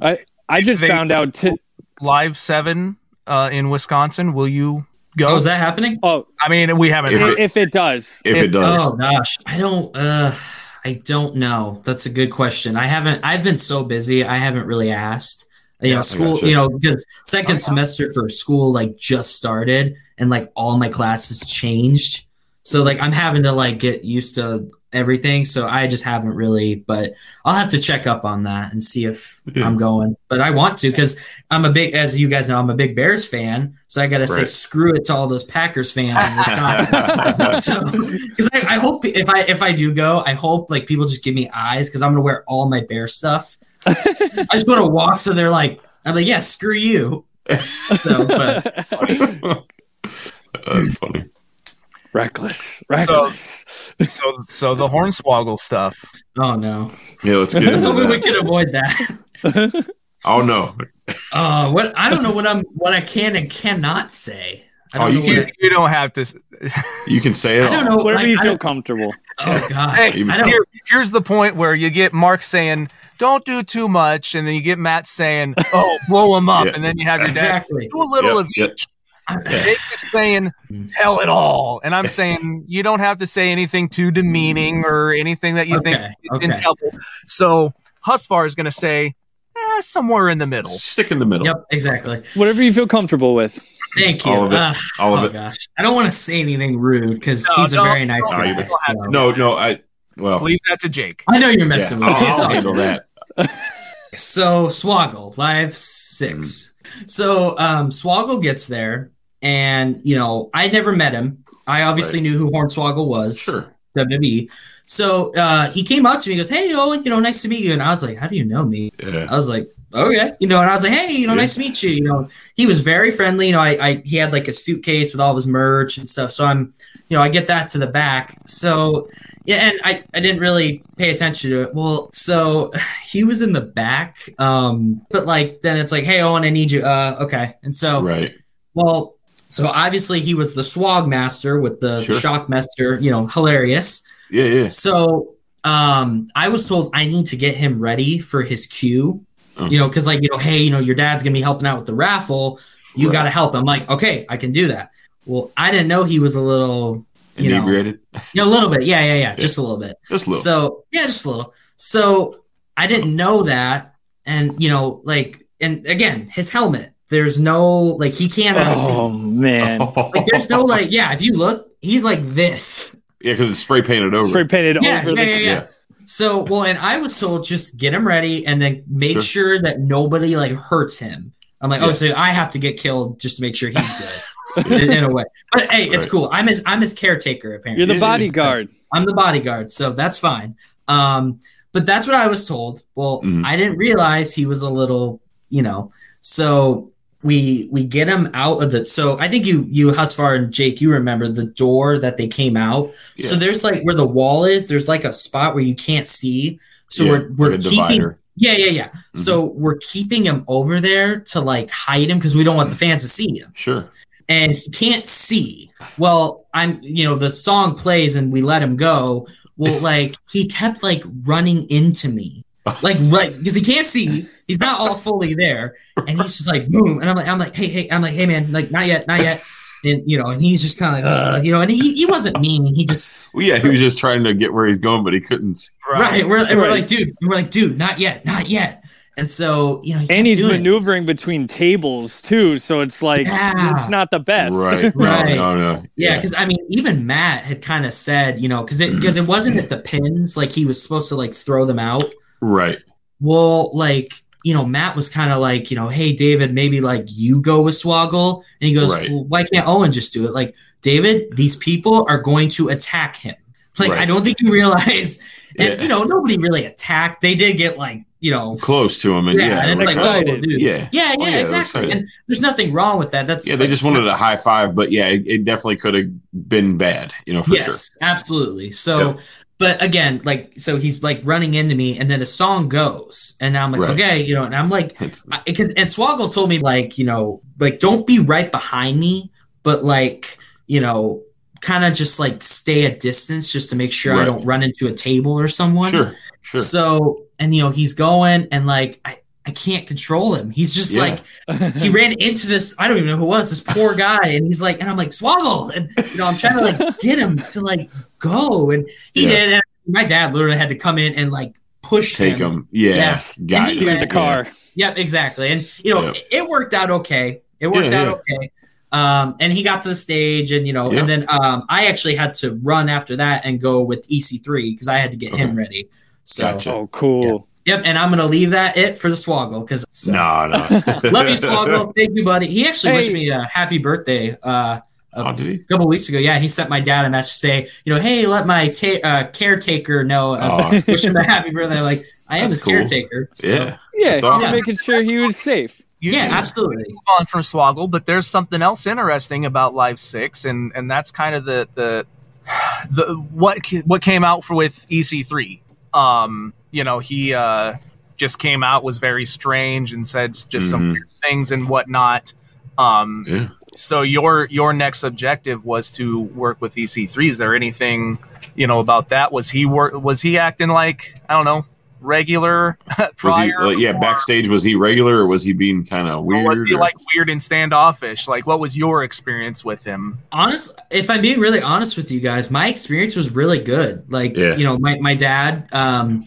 Speaker 4: I just
Speaker 3: They-
Speaker 4: found out. T-
Speaker 3: Live seven uh, in Wisconsin. Will you go?
Speaker 5: Oh, is that happening?
Speaker 4: oh,
Speaker 3: I mean, we haven't.
Speaker 2: If
Speaker 3: heard-
Speaker 2: it-
Speaker 4: if it does,
Speaker 2: If it does,
Speaker 5: Oh gosh, I don't. Uh, I don't know. That's a good question. I haven't. I've been so busy. I haven't really asked. You
Speaker 2: Yeah,
Speaker 5: know, school.
Speaker 2: gotcha.
Speaker 5: You know, because second semester for school like just started, and like all my classes changed. So like I'm having to like get used to everything. So I just haven't really. But I'll have to check up on that and see if
Speaker 2: Yeah.
Speaker 5: I'm going. But I want to because I'm a big, as you guys know, I'm a big Bears fan. So I got to say screw it to all those Packers fans in Wisconsin. so because I, I hope if I if I do go, I hope like people just give me eyes because I'm gonna wear all my bear stuff. I just want to walk, so they're like, I'm like, yeah, screw you. So, but
Speaker 2: that's funny.
Speaker 4: reckless, reckless.
Speaker 3: so, so the Hornswoggle stuff.
Speaker 5: oh no,
Speaker 2: Yeah, let's get
Speaker 5: I was
Speaker 2: into
Speaker 5: we
Speaker 2: that.
Speaker 5: could avoid that.
Speaker 2: Oh no,
Speaker 5: Uh, what I don't know what I'm what I can and cannot say. I
Speaker 2: Oh,
Speaker 5: don't
Speaker 2: you
Speaker 5: know
Speaker 3: You,
Speaker 5: what
Speaker 3: you don't have to.
Speaker 2: you can say it.
Speaker 5: I, I don't know.
Speaker 4: Whatever
Speaker 5: like,
Speaker 4: you feel comfortable.
Speaker 5: oh god,
Speaker 3: Hey, here, here's the point where you get Mark saying, "Don't do too much," and then you get Matt saying, "Oh, blow him up,"
Speaker 2: Yeah.
Speaker 3: and then you have your dad
Speaker 5: Exactly.
Speaker 3: do a little
Speaker 2: Yep,
Speaker 3: of
Speaker 2: yep.
Speaker 3: each. Jake is saying, "Tell it all," and I'm saying you don't have to say anything too demeaning or anything that you think
Speaker 5: Okay,
Speaker 3: is
Speaker 5: okay.
Speaker 3: So Husvar is going to say, eh, somewhere in the middle.
Speaker 2: Stick in the middle.
Speaker 5: Yep, exactly.
Speaker 4: Whatever you feel comfortable with.
Speaker 5: Thank you.
Speaker 2: All of it.
Speaker 5: Ah,
Speaker 2: All of
Speaker 5: oh
Speaker 2: it.
Speaker 5: gosh, I don't want to say anything rude because
Speaker 3: No,
Speaker 5: he's a very nice
Speaker 2: No,
Speaker 5: guy.
Speaker 2: you
Speaker 5: so-
Speaker 2: No, no, I. Well,
Speaker 3: Leave that to Jake.
Speaker 5: I know you're
Speaker 2: yeah,
Speaker 5: messing with
Speaker 2: I'll,
Speaker 5: me.
Speaker 2: I'll handle that.
Speaker 5: So Swoggle, live six. So um Swoggle gets there, and you know, I never met him. I obviously knew who Hornswoggle was.
Speaker 2: Sure.
Speaker 5: WWE. So uh he came up to me, he goes, Hey Owen, you know, nice to meet you. And I was like, How do you know me?
Speaker 2: Yeah.
Speaker 5: I was like, okay, you know, and I was like, hey, you know,
Speaker 2: Yeah.
Speaker 5: nice to meet you. You know, he was very friendly. You know, I, I he had like a suitcase with all of his merch and stuff. So I'm, you know, I get that to the back. So yeah, and I I didn't really pay attention to it. Well, so he was in the back, um, but like then it's like, hey, Owen, I need you. Uh, okay, and so
Speaker 2: Right.
Speaker 5: well, so obviously he was the swag master with the,
Speaker 2: Sure.
Speaker 5: the shock master. You know, hilarious.
Speaker 2: Yeah, yeah.
Speaker 5: So um, I was told I need to get him ready for his cue.
Speaker 2: Oh.
Speaker 5: You know, because like you know, hey, you know, your dad's gonna be helping out with the raffle. You
Speaker 2: Right.
Speaker 5: got to help. I'm like, okay, I can do that. Well, I didn't know he was a little, you know,
Speaker 2: Inebriated.
Speaker 5: yeah, a little bit. Yeah, yeah, yeah, just a little bit.
Speaker 2: Just a little.
Speaker 5: So yeah, just a little. So I didn't know that, and you know, like, and again, his helmet. There's no like he can't.
Speaker 4: Oh man,
Speaker 5: Like there's no like yeah. If you look, he's like this.
Speaker 2: Yeah, because it's spray painted over.
Speaker 4: spray painted
Speaker 5: Yeah,
Speaker 4: over
Speaker 5: yeah,
Speaker 4: the.
Speaker 5: yeah, yeah. So well, and I was told just get him ready and then make
Speaker 2: Sure.
Speaker 5: sure that nobody like hurts him. I'm like,
Speaker 2: Yeah.
Speaker 5: oh, so I have to get killed just to make sure he's good in, in a way. But hey, it's
Speaker 2: Right.
Speaker 5: cool. I'm his I'm his caretaker apparently.
Speaker 4: You're the bodyguard.
Speaker 5: I'm the bodyguard, so that's fine. Um, but that's what I was told. Well,
Speaker 2: Mhm.
Speaker 5: I didn't realize he was a little, you know. So we we get him out of the. So I think you you Husvar and Jake, you remember the door that they came out.
Speaker 2: Yeah.
Speaker 5: So there's like where the wall is. There's like a spot where you can't see. So
Speaker 2: Yeah,
Speaker 5: we're we're
Speaker 2: like
Speaker 5: keeping.
Speaker 2: divider. Mm-hmm.
Speaker 5: Yeah, yeah, yeah. So we're keeping him over there to like hide him because we don't want the fans to see him
Speaker 2: Sure.
Speaker 5: and he can't see. Well, I'm, you know, the song plays and we let him go. Well, like he kept like running into me, like right because he can't see. He's not all fully there, and he's just like boom. And I'm like, I'm like, hey, hey, I'm like, hey, man, like not yet, not yet. And you know, and he's just kind of like, Ugh, you know, and he, he wasn't mean. He just
Speaker 2: Well, yeah, he was just trying to get where he's going, but he couldn't. s-
Speaker 5: right. We're, and we're like, dude, we're like, dude, not yet, not yet. And so you know, he
Speaker 4: And he's
Speaker 5: doing it.
Speaker 4: maneuvering between tables too, so it's like
Speaker 5: Yeah.
Speaker 4: it's not the best.
Speaker 2: Right.
Speaker 5: Right.
Speaker 2: No, no, no.
Speaker 5: Yeah, because I mean, even Matt had kind of said, you know, because it because it wasn't at the pins, like he was supposed to like throw them out.
Speaker 2: Right.
Speaker 5: Well, like you know, Matt was kind of like, you know, hey David, maybe like you go with Swoggle, and he goes,
Speaker 2: Right.
Speaker 5: well, why can't Owen just do it? Like David, these people are going to attack him. Like
Speaker 2: Right.
Speaker 5: I don't think you realize, and
Speaker 2: Yeah.
Speaker 5: you know, nobody really attacked. They did get like, you know,
Speaker 2: Close to him, and
Speaker 5: yeah,
Speaker 2: yeah,
Speaker 5: and it's
Speaker 2: like,
Speaker 5: like,
Speaker 4: excited.
Speaker 5: oh, dude.
Speaker 2: yeah,
Speaker 5: yeah, yeah,
Speaker 2: Oh, yeah,
Speaker 5: exactly. And there's nothing wrong with that. That's
Speaker 2: yeah. They just wanted a high five, but yeah, it, it definitely could have been bad, you know, for
Speaker 5: yes, absolutely. So,
Speaker 2: Yeah.
Speaker 5: But again, like, so he's like running into me, and then the song goes, and I'm like,
Speaker 2: Right.
Speaker 5: okay, you know, and I'm like, because and Swoggle told me like, you know, like don't be right behind me, but like, you know, kind of just like stay a distance just to make sure I don't run into a table or someone.
Speaker 2: sure, sure.
Speaker 5: So, and you know, he's going, and like, I. I can't control him. He's just
Speaker 2: Yeah.
Speaker 5: like he ran into this. I don't even know who it was this poor guy, and he's like, and I'm like Swoggle, and you know I'm trying to like get him to like go, and he
Speaker 2: Yeah.
Speaker 5: did. And my dad literally had to come in and like push
Speaker 2: Take
Speaker 5: him.
Speaker 2: him.
Speaker 5: Yes.
Speaker 2: Guide
Speaker 5: Steer
Speaker 2: him.
Speaker 4: Steer the car.
Speaker 5: Yep, exactly. And you know
Speaker 2: Yeah.
Speaker 5: it worked out okay. It worked
Speaker 2: Yeah,
Speaker 5: out okay. Um, and he got to the stage, and you know,
Speaker 2: Yeah.
Speaker 5: and then um, I actually had to run after that and go with EC3 because I had to get him ready. So,
Speaker 2: Gotcha.
Speaker 4: Oh, cool.
Speaker 5: Yep, and I'm gonna leave that it for the Swoggle because
Speaker 2: No, no.
Speaker 5: Love you, Swoggle. Thank you, buddy. He actually wished me a happy birthday uh,
Speaker 2: Oh,
Speaker 5: a couple weeks ago. Yeah, he sent my dad a message to say, you know, hey, let my ta- uh, caretaker know. Uh,
Speaker 2: Oh.
Speaker 5: wish him a happy birthday. Like, I am
Speaker 2: That's
Speaker 5: his
Speaker 2: cool.
Speaker 5: caretaker. So,
Speaker 2: Yeah.
Speaker 4: Yeah,
Speaker 2: That's awesome.
Speaker 4: he's making sure he was safe.
Speaker 3: You
Speaker 5: Yeah,
Speaker 3: do
Speaker 5: absolutely.
Speaker 3: move on from Swoggle, but there's something else interesting about Live Six, and and that's kind of the the the what what came out for with EC3. Um, you know, he uh, just came out was very strange and said just some
Speaker 2: Mhm.
Speaker 3: weird things and whatnot. Um,
Speaker 2: Yeah.
Speaker 3: so your your next objective was to work with EC3. Is there anything you know about that? Was he work? Was he acting like I don't know regular
Speaker 2: Was
Speaker 3: prior?
Speaker 2: he, like, yeah,
Speaker 3: or-
Speaker 2: backstage, was he regular or was he being kind of
Speaker 3: or
Speaker 2: weird?
Speaker 3: was he
Speaker 2: or-
Speaker 3: like weird and standoffish? Like, what was your experience with him?
Speaker 5: honest if i'm being really honest with you guys my experience was really good like
Speaker 2: Yeah.
Speaker 5: you know my, my dad um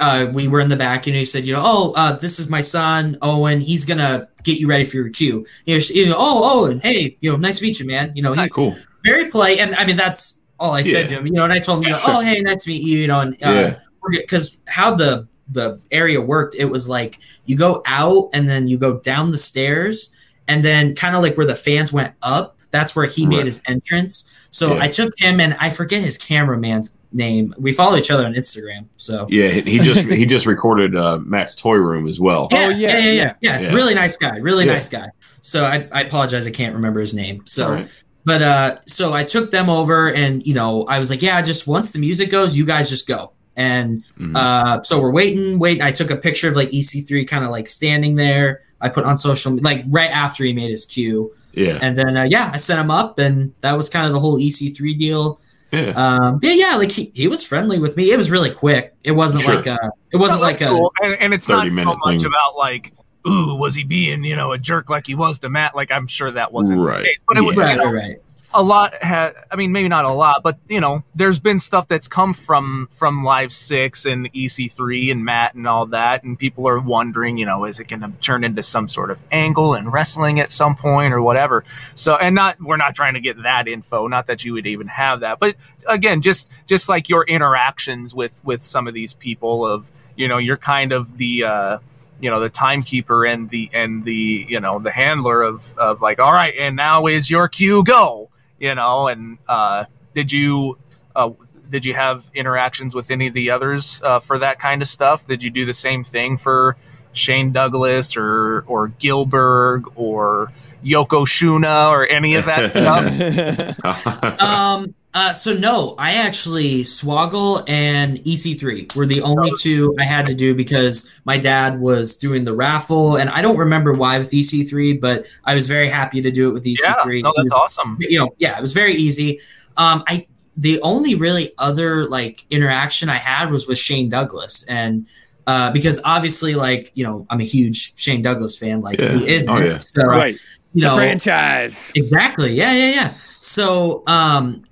Speaker 5: uh, we were in the back and he said you know oh uh, this is my son owen he's gonna get you ready for your cue you know, sh- you know oh owen hey you know nice to meet you man you know he's
Speaker 2: cool.
Speaker 5: very polite and i mean that's all i said
Speaker 2: Yeah.
Speaker 5: to him you know and i told him you know, oh hey nice to meet you you know and uh,
Speaker 2: Yeah.
Speaker 5: Because how the the area worked it was like you go out and then you go down the stairs and then kind of like where the fans went up that's where he
Speaker 2: Right.
Speaker 5: made his entrance so
Speaker 2: Yeah.
Speaker 5: i took him and i forget his cameraman's name. We follow each other on Instagram. So
Speaker 2: Yeah, he he just he just recorded uh, Matt's toy room as well.
Speaker 5: yeah,
Speaker 4: Oh,
Speaker 5: yeah,
Speaker 4: yeah,
Speaker 5: yeah, yeah, yeah,
Speaker 2: yeah.
Speaker 5: Really nice guy. Really
Speaker 2: Yeah.
Speaker 5: nice guy. So I, I apologize. I can't remember his name. So, but uh, so I took them over, and you know, I was like, yeah, just once the music goes, you guys just go. And
Speaker 2: Mhm.
Speaker 5: uh, so we're waiting, waiting. I took a picture of like EC3 kind of like standing there. I put on social, like right after he made his cue,
Speaker 2: yeah,
Speaker 5: and then uh, yeah, I sent him up, and that was kind of the whole EC3 deal.
Speaker 2: yeah.
Speaker 5: Um, yeah, yeah, like he, he was friendly with me. It was really quick. It wasn't
Speaker 2: Sure.
Speaker 5: like a, it wasn't
Speaker 3: No,
Speaker 5: like
Speaker 3: that's
Speaker 5: a,
Speaker 3: and, and it's not
Speaker 2: 30
Speaker 3: so
Speaker 2: minute
Speaker 3: much
Speaker 2: thing.
Speaker 3: about like, ooh, was he being you know a jerk like he was to Matt? Like I'm sure that wasn't
Speaker 2: Right.
Speaker 3: the case, but it was
Speaker 5: right,
Speaker 3: you know,
Speaker 5: right, right.
Speaker 3: A lot had i mean maybe not a lot but you know there's been stuff that's come from from live six and ec3 and matt and all that and people are wondering you know is it going to turn into some sort of angle in wrestling at some point or whatever? So and not we're not trying to get that info not that you would even have that but again just just like your interactions with with some of these people of you know you're kind of the uh you know the timekeeper and the and the you know the handler of of like all right and now is your cue go you know and uh did you uh did you have interactions with any of the others uh, for that kind of stuff did you do the same thing for shane douglas or or gilbert or yokozuna or any of that stuff
Speaker 5: Um. Uh. So no, I actually Swoggle and EC3 were the only two I had to do because my dad was doing the raffle, and I don't remember why with EC3, but I was very happy to do it with EC3.
Speaker 3: no that's
Speaker 5: was-
Speaker 3: awesome
Speaker 5: you know, yeah, it was very easy. Um, I the only really other like interaction I had was with Shane Douglas, and uh, because obviously, like you know, I'm a huge Shane Douglas fan. Like
Speaker 2: Yeah.
Speaker 5: who isn't?
Speaker 2: Oh, yeah.
Speaker 5: So
Speaker 4: right.
Speaker 5: you
Speaker 4: The
Speaker 5: know,
Speaker 4: franchise.
Speaker 5: Exactly. Yeah, yeah, yeah. So, um,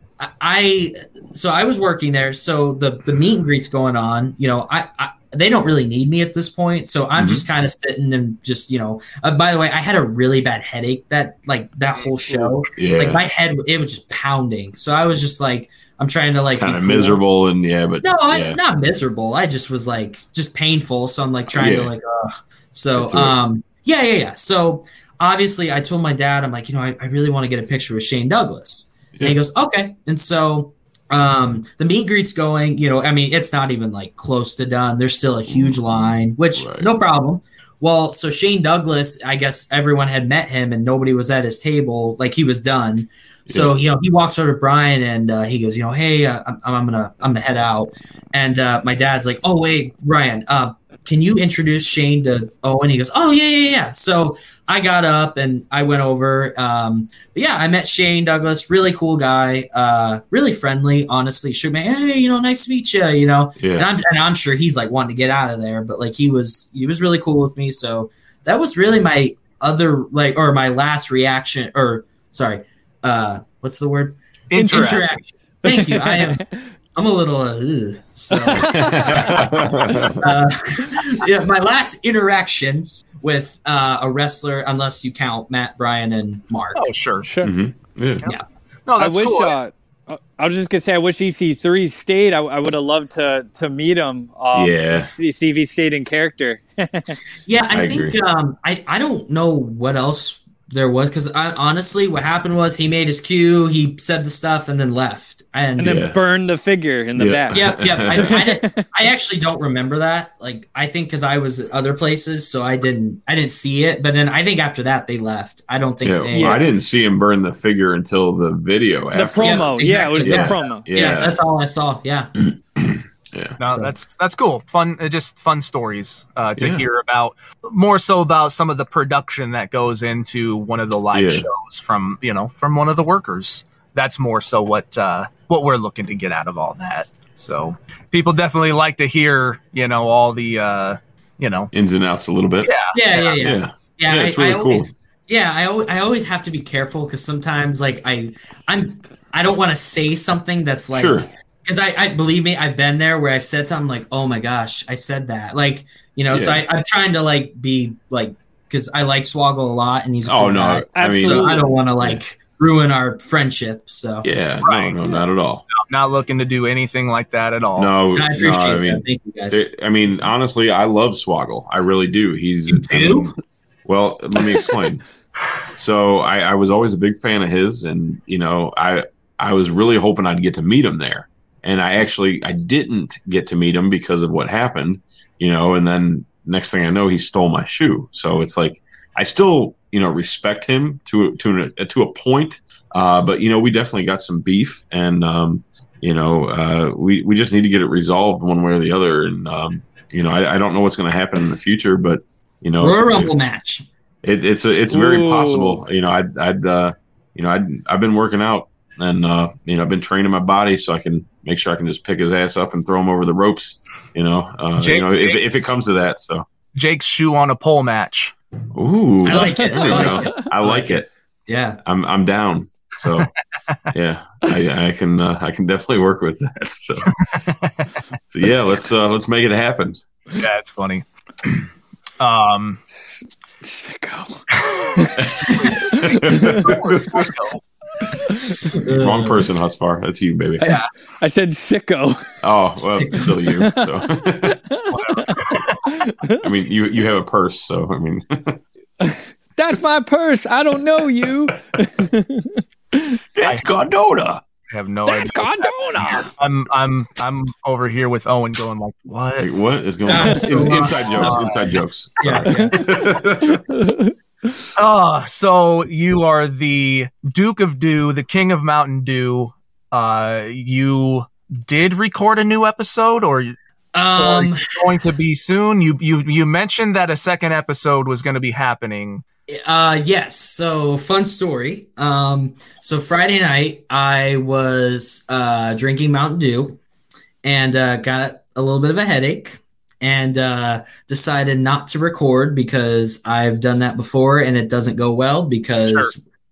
Speaker 5: I so I was working there. So the the meet and greets going on. You know, I, I they don't really need me at this point. So I'm
Speaker 2: Mhm.
Speaker 5: just kind of sitting and just you know. Uh, by the way, I had a really bad headache that like that whole show.
Speaker 2: yeah,
Speaker 5: Like my head, it was just pounding. So I was just like, I'm trying to like
Speaker 2: kind of
Speaker 5: cool.
Speaker 2: miserable and yeah, but
Speaker 5: No, I, not miserable. I just was like just painful. So I'm like trying to like, ugh. So
Speaker 2: Get through it.
Speaker 5: um, yeah, yeah, yeah. So obviously, I told my dad, I'm like, you know, I, I really want to get a picture with Shane Douglas, and he goes, okay. And so um, the meet and greet's going. You know, I mean, it's not even like close to done. There's still a huge line, which
Speaker 2: Right.
Speaker 5: no problem. Well, so Shane Douglas, I guess everyone had met him and nobody was at his table. Like he was done. So you know, he walks over to Brian and uh, he goes, you know, hey, uh, I'm, I'm gonna I'm gonna head out. And uh, my dad's like, oh wait, Brian, uh, can you introduce Shane to Owen? He goes, oh yeah, yeah, yeah. So I got up and I went over. Um, but yeah, I met Shane Douglas, really cool guy, uh, really friendly. Honestly, shook me, hey, you know, nice to meet you. You know, and. I'm and I'm sure he's like wanting to get out of there, but like he was he was really cool with me. So that was really my other like or my last reaction or sorry, uh, what's the word?
Speaker 3: Interaction.
Speaker 5: Thank you. I am. I'm a little. Uh, ugh, so uh, yeah, my last interaction with uh, a wrestler, unless you count Matt, Brian, and Mark.
Speaker 3: oh sure
Speaker 4: Sure.
Speaker 2: Mhm. yeah.
Speaker 3: no
Speaker 4: I wish.
Speaker 3: cool.
Speaker 4: Uh, I was just gonna say, I wish EC3 stayed. I, I would have loved to to meet him. Um,
Speaker 2: Yeah.
Speaker 4: See, see if he stayed in character.
Speaker 5: Yeah, I,
Speaker 2: I
Speaker 5: think
Speaker 2: agree.
Speaker 5: um, I I don't know what else there was because honestly, what happened was he made his cue, he said the stuff, and then left. And,
Speaker 4: and then
Speaker 2: Yeah.
Speaker 4: burn the figure in the
Speaker 2: Yeah.
Speaker 4: back.
Speaker 5: yeah, yeah, I, I, I actually don't remember that. Like, I think because I was at other places, so I didn't I didn't see it. But then I think after that they left. I don't think
Speaker 2: Yeah,
Speaker 5: they.
Speaker 2: well, I didn't see him burn the figure until the video.
Speaker 4: The
Speaker 2: after.
Speaker 4: promo,
Speaker 5: Yeah,
Speaker 4: yeah, it was
Speaker 2: exactly.
Speaker 4: the promo.
Speaker 2: Yeah,
Speaker 5: yeah, that's all I saw. Yeah.
Speaker 2: yeah.
Speaker 3: No,
Speaker 5: So-
Speaker 3: that's that's cool. Fun, uh, just fun stories uh, to
Speaker 2: Yeah.
Speaker 3: hear about. More so about some of the production that goes into one of the live
Speaker 2: Yeah.
Speaker 3: shows from you know from one of the workers. That's more so what uh, what we're looking to get out of all that. So people definitely like to hear you know all the uh, you know
Speaker 2: ins and outs a little bit.
Speaker 3: yeah
Speaker 5: Yeah, yeah, yeah.
Speaker 2: yeah.
Speaker 5: Yeah,
Speaker 2: Yeah,
Speaker 5: I,
Speaker 2: it's really
Speaker 5: I
Speaker 2: cool.
Speaker 5: always, yeah, I always, I always have to be careful because sometimes, like, I, I'm, I don't want to say something that's like,
Speaker 2: Sure.
Speaker 5: Because I, I believe me, I've been there where I've said something like, oh my gosh, I said that, like, you know, so
Speaker 2: Yeah.
Speaker 5: I, I'm trying to like be like, because I like Swoggle a lot and he's a
Speaker 2: Oh
Speaker 5: cool
Speaker 2: no,
Speaker 5: guy,
Speaker 2: I mean,
Speaker 4: Absolutely.
Speaker 5: so I don't want to like ruin our friendship. So
Speaker 2: yeah,
Speaker 3: Right.
Speaker 2: no, no, not at all.
Speaker 3: I'm not looking to do anything like that at all.
Speaker 2: No,
Speaker 5: and I
Speaker 2: no,
Speaker 5: appreciate
Speaker 2: I
Speaker 5: that.
Speaker 2: mean,
Speaker 5: Thank you guys.
Speaker 2: it- I mean, honestly, I love Swoggle. I really do. He's
Speaker 5: You
Speaker 2: I mean, well, let me explain. so I, I was always a big fan of his, and you know, I I was really hoping I'd get to meet him there. And I actually I didn't get to meet him because of what happened, you know. And then next thing I know, he stole my shoe. So it's like I still you know respect him to to a, to a point, uh, but you know we definitely got some beef, and um, you know uh, we we just need to get it resolved one way or the other. And um, you know I, I don't know what's going to happen in the future, but you know
Speaker 5: Or a
Speaker 2: if-
Speaker 5: rumble match.
Speaker 2: it, it's a, it's very
Speaker 4: Ooh.
Speaker 2: possible. You know, I'd, I'd uh, you know, I'd, I've been working out and uh, you know, I've been training my body so I can make sure I can just pick his ass up and throw him over the ropes. You know, uh,
Speaker 3: Jake-
Speaker 2: you know, if,
Speaker 3: Jake-
Speaker 2: if it comes to that. So,
Speaker 3: Jake's shoe on a pole match.
Speaker 2: ooh,
Speaker 5: I like it. I like it.
Speaker 2: I like it.
Speaker 5: Yeah.
Speaker 2: I'm, I'm down. So, yeah, I, I can, uh, I can definitely work with that. So, so yeah, let's, uh, let's make it happen.
Speaker 3: Yeah, it's funny. Um,
Speaker 4: S- Sicko.
Speaker 2: Wrong person, Husvar. That's you, baby.
Speaker 4: I said sicko.
Speaker 2: Oh, well, still you. So. I mean, you you have a purse, so I mean,
Speaker 4: That's my purse. I don't know you.
Speaker 2: that's Cardona.
Speaker 3: I have no
Speaker 4: That's
Speaker 3: idea.
Speaker 4: Condona.
Speaker 3: I'm I'm I'm over here with Owen going like, what?
Speaker 2: Like, what is going on?
Speaker 5: That's so
Speaker 2: In- inside jokes. Inside jokes.
Speaker 5: Yeah.
Speaker 3: Oh, so you are the Duke of Dew, the King of Mountain Dew. Uh, you did record a new episode, or
Speaker 5: Um,
Speaker 3: going to be soon? You you you mentioned that a second episode was going to be happening.
Speaker 5: Uh yes. So fun story. Um so Friday night I was uh drinking Mountain Dew and uh got a little bit of a headache and uh decided not to record because I've done that before and it doesn't go well because
Speaker 3: Sure.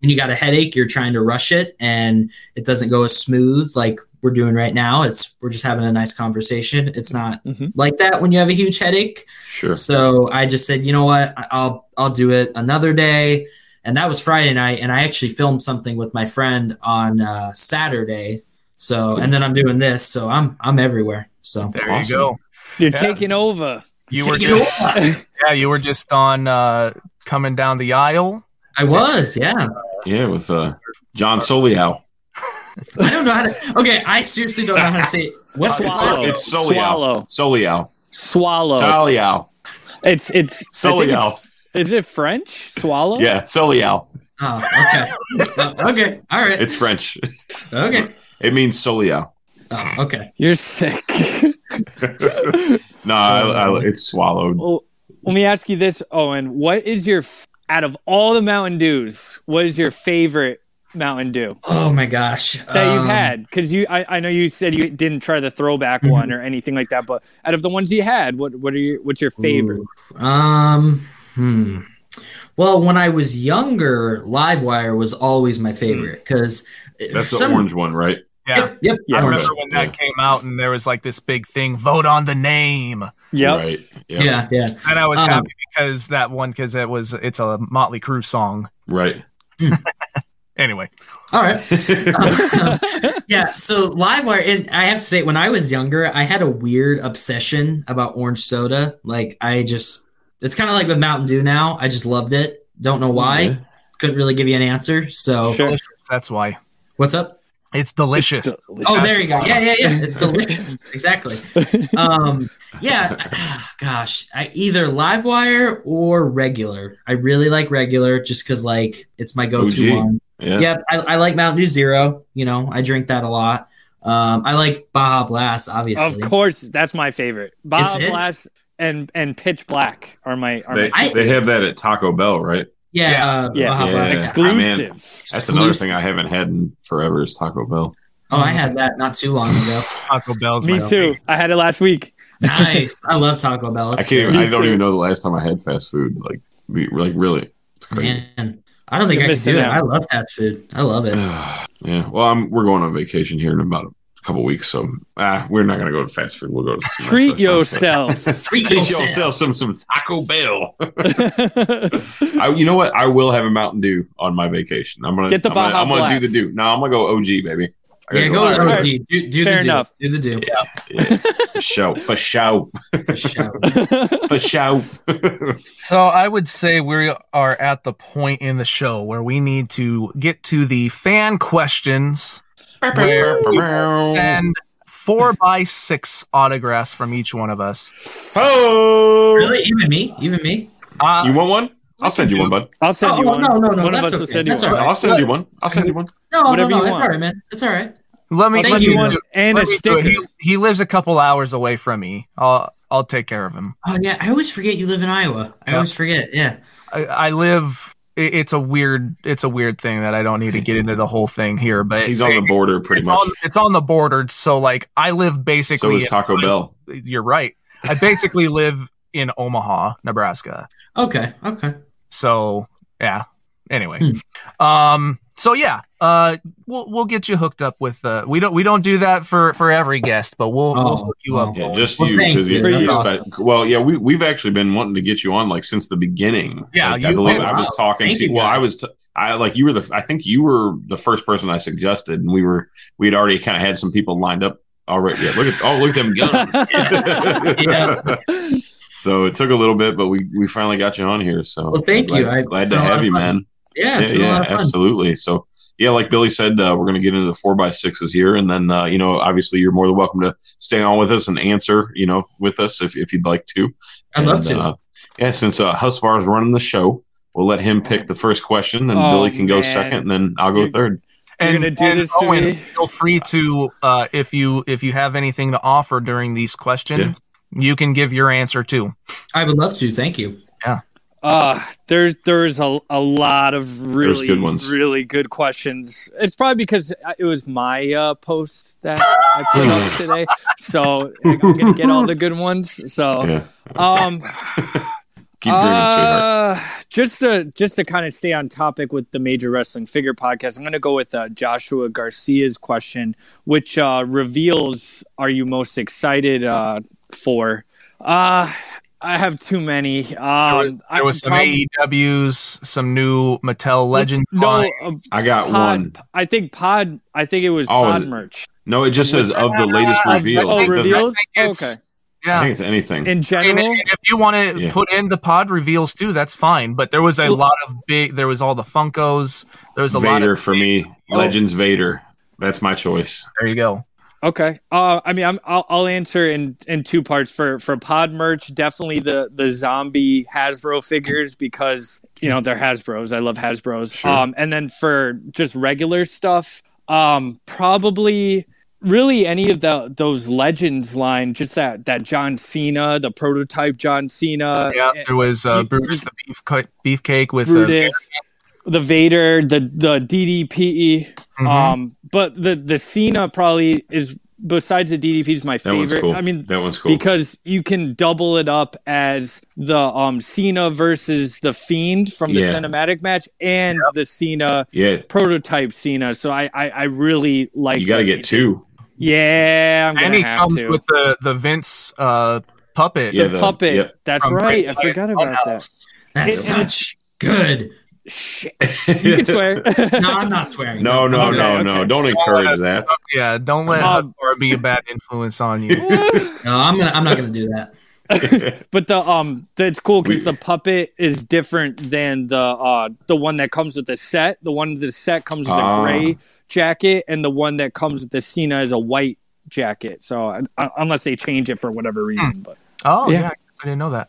Speaker 5: when you got a headache you're trying to rush it and it doesn't go as smooth like we're doing right now. It's we're just having a nice conversation. It's not
Speaker 4: Mhm.
Speaker 5: like that when you have a huge headache.
Speaker 2: Sure.
Speaker 5: So I just said, you know what, I- I'll I'll do it another day, and that was Friday night, and I actually filmed something with my friend on uh, Saturday. So and then I'm doing this, so I'm I'm everywhere. So
Speaker 3: There
Speaker 2: Awesome.
Speaker 3: you go.
Speaker 4: You're
Speaker 3: Yeah.
Speaker 4: taking over.
Speaker 3: You were
Speaker 5: Take it
Speaker 3: just
Speaker 5: over.
Speaker 3: yeah, you were just on uh, coming down the aisle.
Speaker 5: I was, yeah.
Speaker 2: Yeah, with uh, John Soliao.
Speaker 5: I don't know how to. Okay, I seriously don't know how to say it. What's the
Speaker 4: Swallow.
Speaker 2: It's Soliao.
Speaker 4: Swallow.
Speaker 2: Soliao.
Speaker 4: Swallow.
Speaker 2: Soliao.
Speaker 4: It's it's I
Speaker 2: Soliao.
Speaker 4: Is it French? Swallow?
Speaker 2: Yeah, Soliao.
Speaker 5: Oh, okay. Okay, all right.
Speaker 2: It's French.
Speaker 5: Okay.
Speaker 2: It means Soliao.
Speaker 5: Oh, okay.
Speaker 4: You're sick.
Speaker 2: no, I, I, it's swallowed.
Speaker 4: well, let me ask you this, Owen. What is your out of all the Mountain Dews? What is your favorite Mountain Dew
Speaker 5: Oh my gosh.
Speaker 4: that you've
Speaker 5: Um,
Speaker 4: had? Because you, I, I know you said you didn't try the throwback
Speaker 5: Mhm.
Speaker 4: one or anything like that, but out of the ones you had, what what are your what's your favorite?
Speaker 5: Um, hmm. Well, when I was younger, Livewire was always my favorite because
Speaker 2: That's the orange one, right?
Speaker 3: Yeah.
Speaker 5: Yep, yep.
Speaker 3: I remember when that came out and there was like this big thing, vote on the name.
Speaker 4: Yep.
Speaker 2: Right. Yep.
Speaker 5: Yeah, yeah.
Speaker 3: And I was
Speaker 5: Um,
Speaker 3: happy because that one because it was it's a Motley Crue song.
Speaker 2: Right.
Speaker 3: Anyway,
Speaker 5: All right. yeah. So Livewire, and I have to say, when I was younger, I had a weird obsession about orange soda. Like, I just, it's kind of like with Mountain Dew now. I just loved it. Don't know why.
Speaker 2: Yeah.
Speaker 5: Couldn't really give you an answer. So,
Speaker 4: Sure.
Speaker 3: That's why
Speaker 5: what's up?
Speaker 3: It's delicious.
Speaker 5: Oh, there you go. Yeah, yeah, yeah. It's delicious. exactly. Um, yeah. Gosh, I either Livewire or regular. I really like regular just because, like, it's my go-to
Speaker 2: OG.
Speaker 5: one.
Speaker 2: Yeah.
Speaker 5: Yeah, I, I like Mountain Dew Zero. You know, I drink that a lot. Um, I like Baja Blast, obviously.
Speaker 4: Of course, that's my favorite. Baja
Speaker 5: It's- it's-
Speaker 4: Blast and and Pitch Black are my are
Speaker 2: They,
Speaker 4: my
Speaker 2: they have that at Taco Bell, right?
Speaker 5: Yeah,
Speaker 3: Yeah.
Speaker 5: uh,
Speaker 4: Yeah.
Speaker 5: Baja
Speaker 2: Yeah.
Speaker 5: Blast.
Speaker 4: exclusive.
Speaker 2: That's another thing I haven't had in forever is Taco Bell.
Speaker 5: Oh, I had that not too long ago.
Speaker 3: Taco Bell's
Speaker 4: Me
Speaker 3: my
Speaker 4: too. I had it last week.
Speaker 5: nice. I love Taco Bell.
Speaker 2: I can't. Even, I don't
Speaker 4: too.
Speaker 2: even know the last time I had fast food. Like, be- like really, it's crazy.
Speaker 5: man. I don't think
Speaker 4: You're
Speaker 5: I
Speaker 4: can
Speaker 5: do it.
Speaker 4: out.
Speaker 5: I love fast food. I love it.
Speaker 2: yeah. Well, I'm. We're going on vacation here in about a couple weeks, so ah, we're not gonna go to fast food. We'll go to some
Speaker 4: Treat yourself.
Speaker 5: Treat
Speaker 2: Treat
Speaker 5: yourself.
Speaker 2: yourself some some Taco Bell. I, you know what? I will have a Mountain Dew on my vacation. I'm gonna
Speaker 4: Get the
Speaker 2: I'm gonna,
Speaker 4: Baja
Speaker 2: I'm gonna do the Dew. No, I'm gonna go OG, baby. I
Speaker 5: Yeah,
Speaker 2: gotta
Speaker 5: go with
Speaker 2: all right.
Speaker 5: OG. Do, do
Speaker 4: Fair
Speaker 5: the
Speaker 4: enough.
Speaker 5: Do. do the do.
Speaker 2: Yeah, for show, for show,
Speaker 5: For sure.
Speaker 2: for show.
Speaker 3: So I would say we are at the point in the show where we need to get to the fan questions. Where we send four by six autographs from each one of us.
Speaker 2: Oh,
Speaker 5: Really? Even me? Even me?
Speaker 3: Uh,
Speaker 2: you want one? I'll send you one, bud.
Speaker 4: I'll send
Speaker 5: Oh,
Speaker 4: you one.
Speaker 5: no, no, no,
Speaker 4: One of
Speaker 5: that's
Speaker 4: us will
Speaker 5: okay.
Speaker 4: send you
Speaker 5: That's
Speaker 4: one.
Speaker 5: all right.
Speaker 2: I'll send you one. I'll send you one.
Speaker 5: No,
Speaker 4: Whatever
Speaker 5: no,
Speaker 4: you
Speaker 5: no. It's
Speaker 4: want.
Speaker 5: all right, man. It's all right.
Speaker 3: let me
Speaker 5: Thank
Speaker 3: let
Speaker 5: you.
Speaker 3: me
Speaker 4: One and
Speaker 3: let
Speaker 4: a
Speaker 3: me do it.
Speaker 4: sticker.
Speaker 3: He, he lives a couple hours away from me. I'll I'll take care of him.
Speaker 5: Oh yeah, I always forget you live in Iowa. I
Speaker 3: Yeah.
Speaker 5: always forget. Yeah.
Speaker 3: I, I live. It- It's a weird. It's a weird thing that I don't need to get into the whole thing here. But
Speaker 2: He's on the border pretty
Speaker 3: it's
Speaker 2: much.
Speaker 3: on it's on the border. So like I live
Speaker 2: So
Speaker 3: basically.
Speaker 2: is Taco
Speaker 3: in-
Speaker 2: Bell.
Speaker 3: You're right. I basically live in Omaha, Nebraska.
Speaker 5: Okay. Okay.
Speaker 3: So yeah. Anyway,
Speaker 5: Hmm.
Speaker 3: um. So yeah, uh, we'll we'll get you hooked up with. Uh, we don't we don't do that for for every guest, but we'll, we'll
Speaker 5: Oh,
Speaker 3: hook you up.
Speaker 2: Yeah, just
Speaker 5: Well,
Speaker 2: you because
Speaker 5: you.
Speaker 2: you,
Speaker 4: That's
Speaker 2: you
Speaker 5: awesome.
Speaker 2: expect- well, yeah, we we've actually been wanting to get you on like since the beginning.
Speaker 3: Yeah,
Speaker 2: Like, I believe I was
Speaker 5: wow.
Speaker 2: talking
Speaker 5: Thank
Speaker 2: to.
Speaker 5: you,
Speaker 2: Well,
Speaker 5: guys.
Speaker 2: I was. T- I like you were the. I think you were the first person I suggested, and we were we had already kind of had some people lined up already. Yeah, look at oh look at them guns.
Speaker 5: Yeah.
Speaker 2: so it took a little bit, but we we finally got you on here. So
Speaker 5: Well, thank
Speaker 2: glad,
Speaker 5: you. I-
Speaker 2: glad to
Speaker 5: been a lot
Speaker 2: have you,
Speaker 5: fun.
Speaker 2: man.
Speaker 5: Yeah, it's
Speaker 2: yeah,
Speaker 5: been a
Speaker 2: yeah,
Speaker 5: lot of fun.
Speaker 2: absolutely. So, yeah, like Billy said, uh, we're going to get into the four by sixes here, and then uh, you know, obviously, you're more than welcome to stay on with us and answer, you know, with us if, if you'd like to.
Speaker 5: I'd love to.
Speaker 2: Uh, yeah, since uh, Husvar is running the show, we'll let him pick the first question, and
Speaker 4: Oh,
Speaker 2: Billy can go
Speaker 4: man.
Speaker 2: second, and then I'll go
Speaker 4: You're-
Speaker 2: third.
Speaker 4: You're gonna do this to me?
Speaker 3: Feel free to uh, if you if you have anything to offer during these questions, you can give your answer too.
Speaker 5: I would love to. Thank you.
Speaker 4: Uh, there's there's a, a lot of really
Speaker 2: good ones.
Speaker 4: really good questions. It's probably because it was my uh, post that I put up today, so I'm gonna get all the good ones. So,
Speaker 2: Yeah,
Speaker 4: um,
Speaker 2: keep dreaming, sweetheart.
Speaker 4: uh, just to just to kind of stay on topic with the Major Wrestling Figure podcast, I'm going to go with uh, Joshua Garcia's question, which uh, reveals: Are you most excited uh, for? Uh, I have too many.
Speaker 3: There
Speaker 4: Um,
Speaker 3: was, there was some
Speaker 4: prob-
Speaker 3: AEWs, some new Mattel Legends.
Speaker 4: No, uh,
Speaker 2: I got
Speaker 4: pod.
Speaker 2: one.
Speaker 4: I think pod. I think it was
Speaker 2: Oh,
Speaker 4: pod
Speaker 2: is
Speaker 4: merch
Speaker 2: No, it just says of the latest
Speaker 3: Uh,
Speaker 2: reveals.
Speaker 4: oh, reveals?
Speaker 3: I think it's-
Speaker 4: Okay.
Speaker 2: I
Speaker 3: Yeah.
Speaker 2: think it's anything.
Speaker 4: in general.
Speaker 3: and if you want to
Speaker 2: Yeah.
Speaker 3: put in the pod reveals too, that's fine. But there was a lot of big. There was all the Funkos. There was a lot
Speaker 2: Vader
Speaker 3: of.
Speaker 2: for me.
Speaker 4: Oh.
Speaker 2: Legends Vader. That's my choice.
Speaker 3: There you go.
Speaker 4: Okay. Uh, I mean, I'm, I'll, I'll answer in, in two parts for, for pod merch. Definitely the, the zombie Hasbro figures because, you know, they're Hasbros. I love Hasbros.
Speaker 2: Sure.
Speaker 4: Um, and then for just regular stuff, um, probably really any of the, those legends line, just that, that John Cena, the prototype John Cena.
Speaker 3: Yeah, there was uh, Brutus the beef cut, beefcake with
Speaker 4: Brutus, the Vader, the the DDP.
Speaker 3: Mhm.
Speaker 4: Um, but the the Cena probably is besides the DDP is my
Speaker 2: That one's
Speaker 4: favorite.
Speaker 2: cool.
Speaker 4: I mean,
Speaker 2: that one's cool.
Speaker 4: because you can double it up as the um Cena versus the Fiend from the
Speaker 2: Yeah.
Speaker 4: cinematic match and the Cena
Speaker 2: yeah,
Speaker 4: prototype Cena. So I I, I really like.
Speaker 2: you got to get two.
Speaker 4: Yeah, I'm
Speaker 3: and
Speaker 4: gonna
Speaker 3: he
Speaker 4: have
Speaker 3: comes
Speaker 4: to.
Speaker 3: with the the Vince uh, puppet.
Speaker 2: Yeah,
Speaker 4: the,
Speaker 2: the-
Speaker 4: puppet.
Speaker 2: yep.
Speaker 4: That's
Speaker 3: from
Speaker 4: right. I forgot about that.
Speaker 5: That's
Speaker 4: It-
Speaker 5: such good.
Speaker 4: Shit, you can swear.
Speaker 5: No, I'm not swearing.
Speaker 2: No, no,
Speaker 4: Okay,
Speaker 2: no,
Speaker 4: okay.
Speaker 2: no. Don't encourage that.
Speaker 3: Yeah, don't let
Speaker 4: Um,
Speaker 3: Husvar be a bad influence on you.
Speaker 5: No, I'm gonna. I'm not gonna do that.
Speaker 4: But the um, it's cool because the puppet is different than the uh the one that comes with the set. The one with the set comes with
Speaker 2: Ah.
Speaker 4: a gray jacket, and the one that comes with the Cena is a white jacket. So uh, unless they change it for whatever reason, but
Speaker 3: Oh
Speaker 4: Yeah.
Speaker 3: yeah, I, I didn't know that.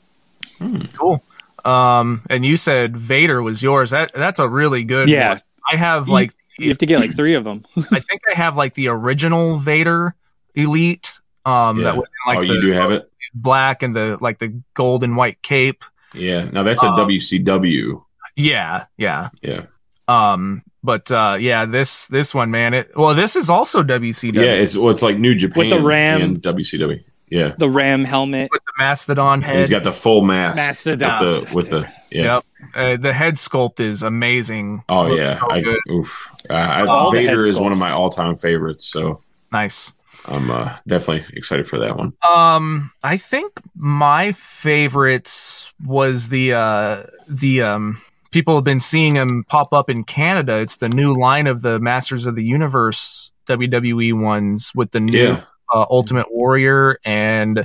Speaker 3: Cool. Um, and you said Vader was yours. That that's a really good.
Speaker 4: Yeah.
Speaker 3: one. I have like
Speaker 4: you have to get like three of them.
Speaker 3: I think I have like the original Vader Elite. Um,
Speaker 2: Yeah.
Speaker 3: that was in, like
Speaker 2: oh,
Speaker 3: the
Speaker 2: you do have it.
Speaker 3: black and the like the gold and white cape.
Speaker 2: Yeah. Now that's a
Speaker 3: Um,
Speaker 2: WCW.
Speaker 3: Yeah, yeah.
Speaker 2: Yeah.
Speaker 3: Um, but uh, yeah, this this one, man. It well, this is also WCW.
Speaker 2: Yeah. It's well, it's like New Japan with
Speaker 4: the Ram.
Speaker 2: and WCW. Yeah.
Speaker 4: The Ram helmet,
Speaker 3: with the mastodon
Speaker 2: And
Speaker 3: head.
Speaker 2: he's got the full mask.
Speaker 4: Mastodon.
Speaker 2: With the, with the yeah.
Speaker 3: Yep. Uh, the head sculpt is amazing.
Speaker 2: Oh
Speaker 3: Looks
Speaker 2: yeah.
Speaker 3: so
Speaker 2: I,
Speaker 3: good.
Speaker 2: oof. Uh, I,
Speaker 4: All the
Speaker 2: Vader is one of my all-time favorites. So
Speaker 3: nice.
Speaker 2: I'm uh, definitely excited for that one.
Speaker 3: Um, I think my favorites was the uh the um people have been seeing him pop up in Canada. It's the new line of the Masters of the Universe WWE ones with the new
Speaker 2: Yeah.
Speaker 3: Uh, Ultimate Warrior and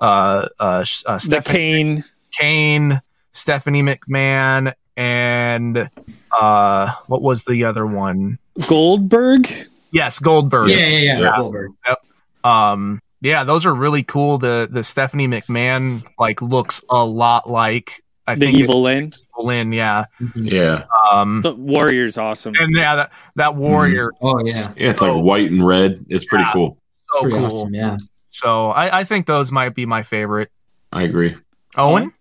Speaker 3: uh uh, uh Stephanie
Speaker 4: cane.
Speaker 3: Kane, Stephanie McMahon, and uh what was the other one?
Speaker 4: Goldberg.
Speaker 3: Yes, Goldberg.
Speaker 5: Yeah, yeah, yeah.
Speaker 2: Yeah.
Speaker 5: Goldberg.
Speaker 3: Um, yeah, those are really cool. The the Stephanie McMahon like looks a lot like I
Speaker 4: The
Speaker 3: think
Speaker 4: evil Lynn.
Speaker 3: Evil Lynn. Yeah.
Speaker 2: Yeah,
Speaker 3: Um,
Speaker 4: The Warrior's awesome.
Speaker 3: and yeah, that that warrior,
Speaker 5: Oh yeah,
Speaker 2: yeah. It's like white and red. It's pretty
Speaker 3: Yeah.
Speaker 2: cool.
Speaker 3: So
Speaker 5: pretty
Speaker 3: cool.
Speaker 5: awesome. Yeah.
Speaker 3: So I, I think those might be my favorite.
Speaker 2: I agree.
Speaker 3: Owen,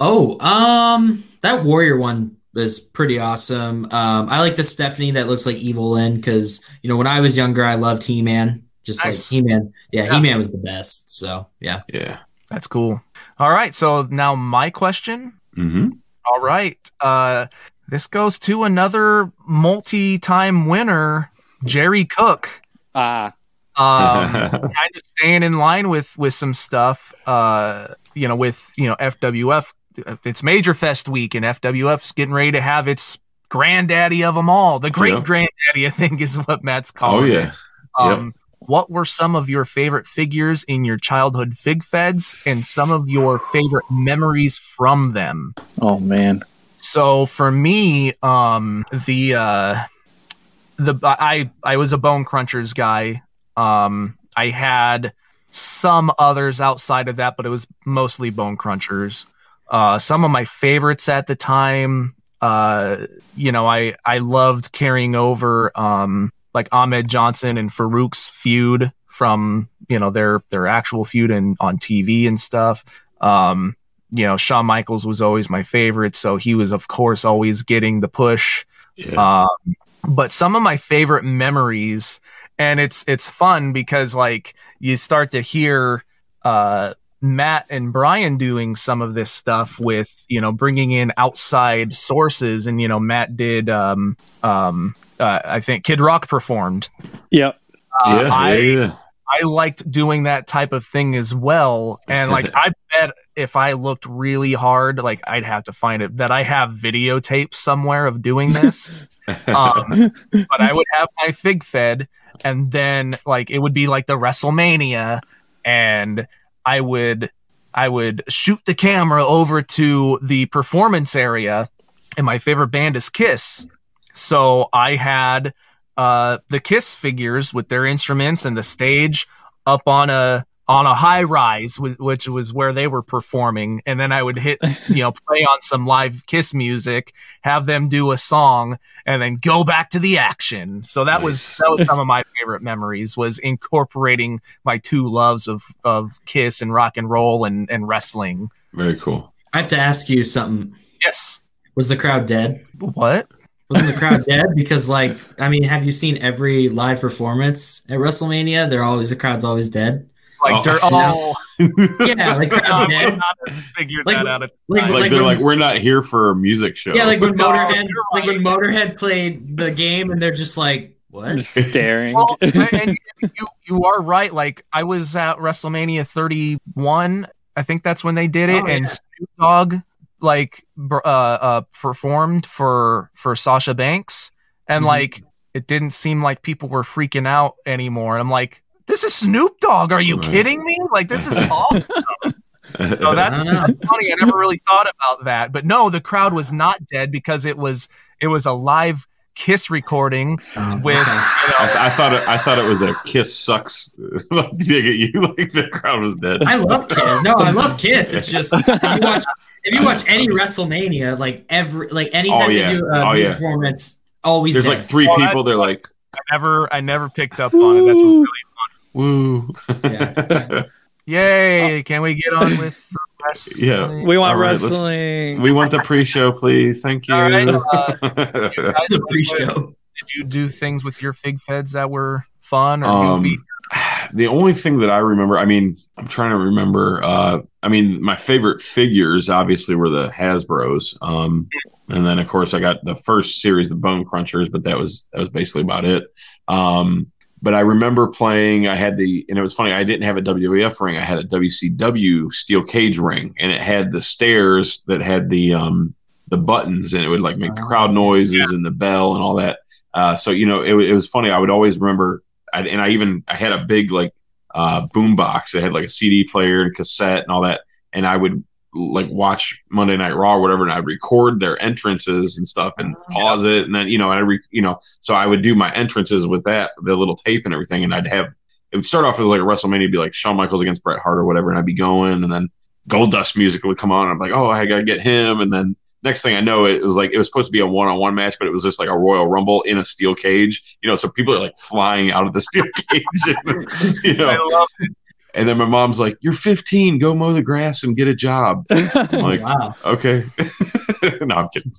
Speaker 5: Oh, um, that warrior one was pretty awesome. Um, I like the Stephanie that looks like Evil Lynn because you know when I was younger, I loved He Man. Just
Speaker 3: Nice.
Speaker 5: like He Man. Yeah,
Speaker 3: Yeah.
Speaker 5: He Man was the best. So yeah.
Speaker 2: Yeah.
Speaker 3: that's cool. All right, so now my question.
Speaker 2: hmm
Speaker 3: All right, uh, this goes to another multi-time winner, Jerry Cook.
Speaker 4: Ah,
Speaker 3: um, kind of staying in line with with some stuff uh you know with you know fwf it's major fest week and fwf's getting ready to have its granddaddy of them all the great
Speaker 2: Yeah.
Speaker 3: granddaddy i think is what matt's
Speaker 2: called.
Speaker 3: oh
Speaker 2: yeah.
Speaker 3: it um what were some of your favorite figures in your childhood fig feds and some of your favorite memories from them
Speaker 4: oh man.
Speaker 3: so for me, um, the uh, the I I was a Bone Crunchers guy. Um, I had some others outside of that, but it was mostly Bone Crunchers. Uh, some of my favorites at the time, uh, you know, I I loved carrying over um, like Ahmed Johnson and Faarooq's feud from you know their their actual feud and on TV and stuff. Um, you know, Shawn Michaels was always my favorite, so he was of course always getting the push.
Speaker 2: Yeah.
Speaker 3: Um, but some of my favorite memories, and it's it's fun because like you start to hear uh, Matt and Brian doing some of this stuff with you know bringing in outside sources, and you know Matt did um, um, uh, I think Kid Rock performed.
Speaker 4: Yep.
Speaker 3: Uh,
Speaker 2: yeah,
Speaker 3: I,
Speaker 2: yeah, yeah.
Speaker 3: I liked doing that type of thing as well. And like I bet if I looked really hard, like I'd have to find it that I have videotapes somewhere of doing this. um, but I would have my fig fed, and then like it would be like the WrestleMania, and I would I would shoot the camera over to the performance area, and my favorite band is Kiss. So I had uh, the Kiss figures with their instruments and the stage up on a on a high rise, which was where they were performing, and then I would hit you know play on some live Kiss music, have them do a song, and then go back to the action. So that was that was some of my favorite memories was incorporating my two loves of of Kiss and rock and roll and and wrestling.
Speaker 2: Very cool.
Speaker 5: I have to ask you something.
Speaker 3: Yes.
Speaker 5: Was the crowd dead?
Speaker 3: What?
Speaker 5: Wasn't the crowd dead? Because like, I mean, have you seen every live performance at WrestleMania? They're always the crowd's always dead.
Speaker 3: Like
Speaker 2: Oh.
Speaker 3: dirt? Oh,
Speaker 5: Yeah, like
Speaker 3: I
Speaker 5: crowd's dead.
Speaker 3: figured
Speaker 5: Like-
Speaker 3: that out.
Speaker 5: Like-
Speaker 2: Like,
Speaker 5: like
Speaker 2: they're
Speaker 5: when-
Speaker 2: like, we're not here for a music show.
Speaker 5: Yeah, like when
Speaker 3: No,
Speaker 5: Motorhead,
Speaker 3: you're
Speaker 5: like when. Motorhead played the game, and they're just like, "What?"
Speaker 4: Just staring.
Speaker 3: well, and you you are right. Like I was at WrestleMania 31. I think that's when they did it,
Speaker 5: Oh,
Speaker 3: and
Speaker 5: yeah.
Speaker 3: Snoop Dogg like uh, uh, performed for for Sasha Banks, and
Speaker 5: Mhm.
Speaker 3: like it didn't seem like people were freaking out anymore. And I'm like, this is Snoop Dogg. Are you
Speaker 2: Right.
Speaker 3: kidding me? Like this is awesome. So
Speaker 5: I
Speaker 3: that, that's funny. I never really thought about that. But no, the crowd was not dead because it was it was a live Kiss recording
Speaker 5: Oh,
Speaker 3: with
Speaker 5: okay.
Speaker 3: you know,
Speaker 2: I, I thought it. I thought it was a kiss sucks. like dig at you. Like the crowd was dead.
Speaker 5: I love Kiss. No, I love Kiss. It's just if you watch if you watch any WrestleMania, like every like anytime
Speaker 2: Oh, yeah.
Speaker 5: they do a
Speaker 2: Oh,
Speaker 5: music
Speaker 2: yeah.
Speaker 5: performance, always
Speaker 2: There's
Speaker 5: dead.
Speaker 2: like three
Speaker 3: Oh, that-
Speaker 2: people. They're like,
Speaker 3: I never I never picked up on it. That's really
Speaker 2: woo.
Speaker 5: Yeah.
Speaker 3: yay. Can we get on with wrestling?
Speaker 2: Yeah.
Speaker 4: we want
Speaker 2: All right, let's-
Speaker 4: wrestling.
Speaker 2: we want the pre-show, please. Thank you.
Speaker 3: All right. Uh, you guys,
Speaker 5: the pre-show.
Speaker 3: Did you do things with your fig feds that were fun or
Speaker 2: Um,
Speaker 3: goofy?
Speaker 2: the only thing that I remember, I mean, I'm trying to remember. Uh, I mean, my favorite figures obviously were the Hasbro's, um, and then of course I got the first series, the Bone Crunchers, but that was that was basically about it. Um, but I remember playing. I had the, and it was funny. I didn't have a WWF ring. I had a WCW steel cage ring, and it had the stairs that had the um, the buttons, and it would like make the crowd noises and the bell and all that. Uh, so you know, it, it was funny. I would always remember I, and I even I had a big like uh, boom box that had like a CD player and cassette and all that, and I would like watch Monday Night Raw or whatever, and I'd record their entrances and stuff and pause it, and then you know I re- you know so I would do my entrances with that the little tape and everything, and I'd have it would start off with like a WrestleMania, be like Shawn Michaels against Bret Hart or whatever, and I'd be going, and then Goldust music would come on, and I'm like, oh, I gotta get him, and then next thing I know, it was like it was supposed to be a one on one match, but it was just like a Royal Rumble in a steel cage, you know, so people are like flying out of the steel cage, you know.
Speaker 3: I love it.
Speaker 2: And then my mom's like, "You're 15, go mow the grass and get a job." I'm like,
Speaker 5: Wow.
Speaker 2: okay. no, I'm kidding.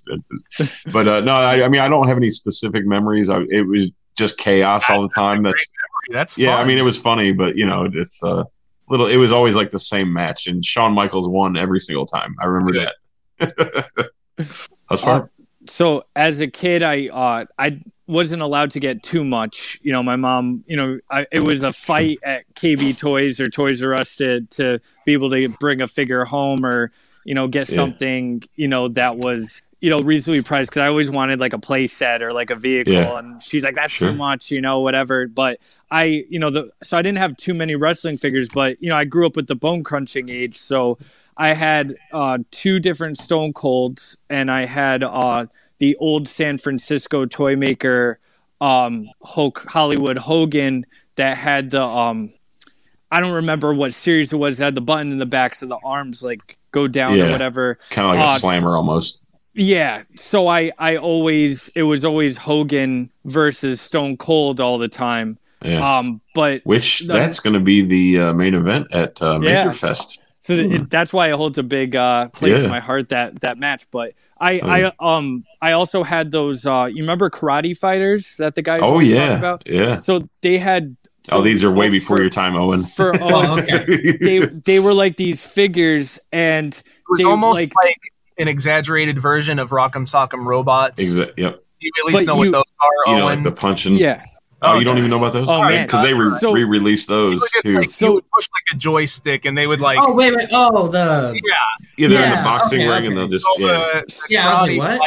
Speaker 2: But uh, no, I, I mean, I don't have any specific memories. I, it was just chaos all the time. That's
Speaker 3: That's
Speaker 2: yeah. I mean, it was funny, but you know, it's uh, little. It was always like the same match, and Shawn Michaels won every single time. I remember that. That's fun.
Speaker 4: Uh, so as a kid, I uh, I wasn't allowed to get too much. You know, my mom, you know, I, it was a fight at KB Toys or Toys R Us to to be able to bring a figure home or you know get
Speaker 2: Yeah.
Speaker 4: something you know that was you know reasonably priced because I always wanted like a play set or like a vehicle,
Speaker 2: Yeah.
Speaker 4: and she's like that's
Speaker 2: Sure.
Speaker 4: too much, you know, whatever. But I, you know, the so I didn't have too many wrestling figures, but you know, I grew up with the bone crunching age, so I had uh, two different Stone Colds, and I had uh, the old San Francisco toy maker um, Hulk Hollywood Hogan that had the um, I don't remember what series it was. It had the button in the back, so the arms like go down
Speaker 2: Yeah.
Speaker 4: or whatever.
Speaker 2: Kind of like
Speaker 4: uh,
Speaker 2: a slammer almost.
Speaker 4: Yeah. So I I always it was always Hogan versus Stone Cold all the time.
Speaker 2: Yeah.
Speaker 4: Um, but
Speaker 2: Which
Speaker 4: the-
Speaker 2: that's going to be the uh, main event at uh, Major
Speaker 4: Yeah.
Speaker 2: Fest.
Speaker 4: So it, that's why it holds a big uh, place
Speaker 2: Yeah.
Speaker 4: in my heart that that match. But I,
Speaker 2: Oh, yeah.
Speaker 4: I um I also had those. Uh, you remember Karate Fighters that the guys
Speaker 2: Oh
Speaker 4: always talk
Speaker 2: yeah,
Speaker 4: about?
Speaker 2: yeah.
Speaker 4: So they had. So
Speaker 2: oh, these are way
Speaker 4: for-
Speaker 2: before your time, Owen.
Speaker 4: For
Speaker 5: Oh,
Speaker 4: oh,
Speaker 5: okay.
Speaker 4: they they were like these figures, and
Speaker 3: It was
Speaker 4: they,
Speaker 3: almost
Speaker 4: like-
Speaker 3: like, an exaggerated version of Rock'em Sock'em Robots.
Speaker 2: Exa- yep.
Speaker 3: You at least
Speaker 4: But
Speaker 3: know
Speaker 4: you-
Speaker 3: what those are,
Speaker 2: You know, like the punching.
Speaker 4: yeah.
Speaker 2: Oh, oh, you don't even know about those?
Speaker 4: Oh, man.
Speaker 2: because they re-
Speaker 4: So-
Speaker 2: re-released those
Speaker 3: just,
Speaker 2: too.
Speaker 3: like,
Speaker 4: So-
Speaker 3: push like a joystick, and they would like
Speaker 5: Oh wait, wait. Oh, the
Speaker 2: Yeah, they're in the boxing
Speaker 5: okay,
Speaker 2: ring, and they'll just
Speaker 3: go
Speaker 2: yeah.
Speaker 3: the, the
Speaker 5: Yeah, I was like,
Speaker 3: karate
Speaker 5: what?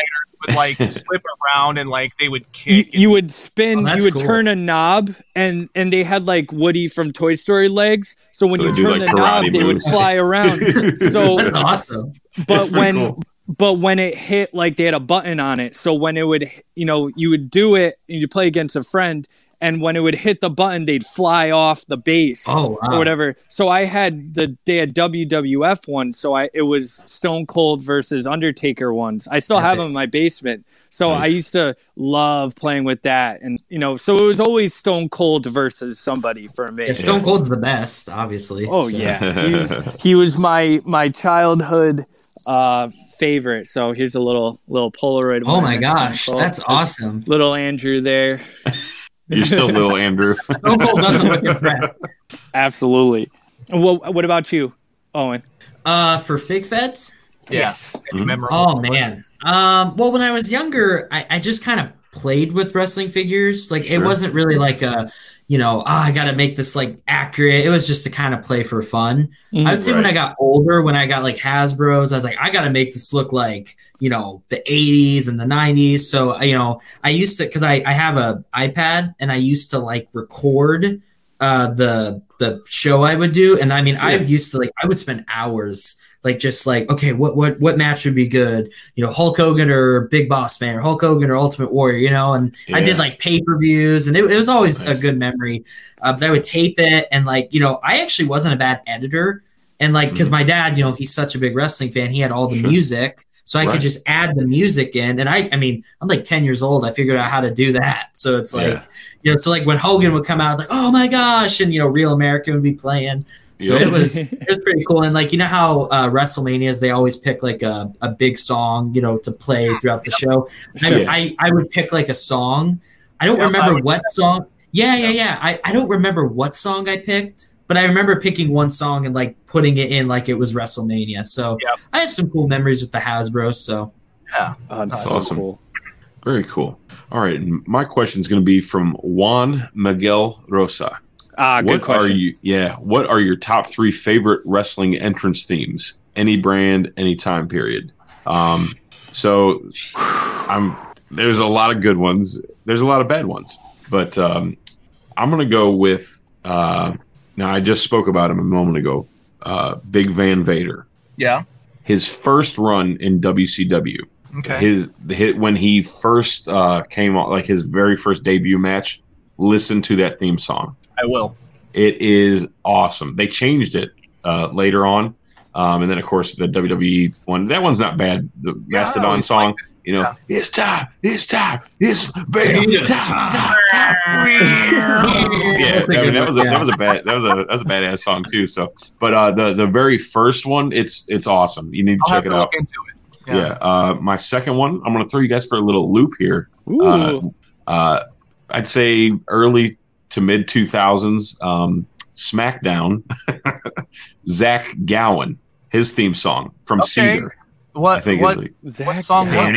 Speaker 3: would like flip around and like they would kick.
Speaker 4: you would spin,
Speaker 5: Oh,
Speaker 4: you would
Speaker 5: cool.
Speaker 4: turn a knob, and and they had like Woody from Toy Story legs. So when
Speaker 2: So
Speaker 4: you turn
Speaker 2: like,
Speaker 4: the knob,
Speaker 2: karate
Speaker 4: they would fly around. So
Speaker 5: that's awesome.
Speaker 4: but when
Speaker 2: cool.
Speaker 4: but when it hit like they had a button on it so when it would you know you would do it and you play against a friend and when it would hit the button they'd fly off the base
Speaker 5: Oh wow.
Speaker 4: or whatever so i had the they had wwf one so i it was stone cold versus undertaker ones i still have them in my basement so i used to love playing with that and you know so it was always stone cold versus somebody for me
Speaker 5: Yeah, Stone Cold's the best, obviously.
Speaker 4: Oh
Speaker 5: so.
Speaker 4: yeah, he was, he was my my childhood uh, favorite. So here's a little little Polaroid.
Speaker 5: Oh my gosh, that's awesome.
Speaker 4: Little Andrew there,
Speaker 2: You're still little Andrew.
Speaker 5: Stone Cold doesn't look impressed.
Speaker 4: absolutely. What what about you, Owen?
Speaker 5: Uh, for Fig Feds?
Speaker 3: Yes,
Speaker 2: Mhm.
Speaker 3: memorable.
Speaker 5: Oh man. Um, well, when I was younger, I, I just kind of played with wrestling figures. Like it wasn't really like a, you know, oh, I got to make this like accurate. It was just to kind of play for fun. I would say when I got older, when I got like Hasbro's, I was like, I got to make this look like, you know, the 80s and the 90s. So, you know, I used to, because I, I have a iPad and I used to like record uh, the the show I would do. And I mean, I used to like, I would spend hours like just like, okay, what what what match would be good? You know, Hulk Hogan or Big Boss Man or Hulk Hogan or Ultimate Warrior, you know, and I did like pay per views, and it, it was always
Speaker 2: Nice.
Speaker 5: a good memory. Uh, but I would tape it, and like you know, I actually wasn't a bad editor, and like because my dad, you know, he's such a big wrestling fan, he had all the
Speaker 2: Mm. Sure.
Speaker 5: music, so I
Speaker 2: Right.
Speaker 5: could just add the music in. And I, I mean, I'm like ten years old, I figured out how to do that. So it's like,
Speaker 2: Yeah.
Speaker 5: you know, so like when Hogan would come out, like oh my gosh, and you know, Real America would be playing. So
Speaker 2: Yep.
Speaker 5: it was it was pretty cool, and like you know how uh, WrestleManias they always pick like a, a big song you know to play throughout the show.
Speaker 2: Sure.
Speaker 5: I, I I would pick like a song. I don't
Speaker 3: Yeah,
Speaker 5: remember
Speaker 3: would-
Speaker 5: what song. Yeah, yeah, yeah. I, I don't remember what song I picked, but I remember picking one song and like putting it in like it was WrestleMania. So
Speaker 3: Yep.
Speaker 5: I have some cool memories with the Hasbro. So
Speaker 3: Yeah.
Speaker 4: Oh, it's
Speaker 2: That's
Speaker 4: so
Speaker 2: awesome.
Speaker 4: cool.
Speaker 2: Very cool. All right, my question is going to be from Juan Miguel Rosa.
Speaker 4: Ah, good
Speaker 2: what
Speaker 4: question.
Speaker 2: are you? Yeah, what are your top three favorite wrestling entrance themes? Any brand, any time period. Um, so I'm there's a lot of good ones. There's a lot of bad ones, but um, I'm gonna go with. Uh, now I just spoke about him a moment ago. Uh, Big Van Vader.
Speaker 3: Yeah.
Speaker 2: His first run in WCW
Speaker 3: Okay.
Speaker 2: his the hit when he first uh, came on, like his very first debut match. Listen to that theme song.
Speaker 3: I will.
Speaker 2: It is awesome. They changed it uh, later on, um, and then of course the WWE one. That one's not bad. The
Speaker 3: Yeah,
Speaker 2: Mastodon song.
Speaker 3: liked
Speaker 2: You know,
Speaker 3: Yeah.
Speaker 2: it's time. It's time. It's bam,
Speaker 5: Yeah.
Speaker 2: time, time, time. yeah, I mean that was a, that was a bad that was a that was a badass song too. So, but uh, the the very first one, it's it's awesome. You need to
Speaker 3: I'll have
Speaker 2: check
Speaker 3: to
Speaker 2: it out.
Speaker 3: look into it.
Speaker 2: Yeah. Uh, my second one, I'm going to throw you guys for a little loop here.
Speaker 4: Ooh.
Speaker 2: Uh, uh, I'd say early to mid 2000s. Um, SmackDown. Zach Gowen, his theme song from
Speaker 3: Okay.
Speaker 2: Cedar. I
Speaker 3: What?
Speaker 2: think
Speaker 3: What?
Speaker 4: Zach
Speaker 3: song was
Speaker 2: like.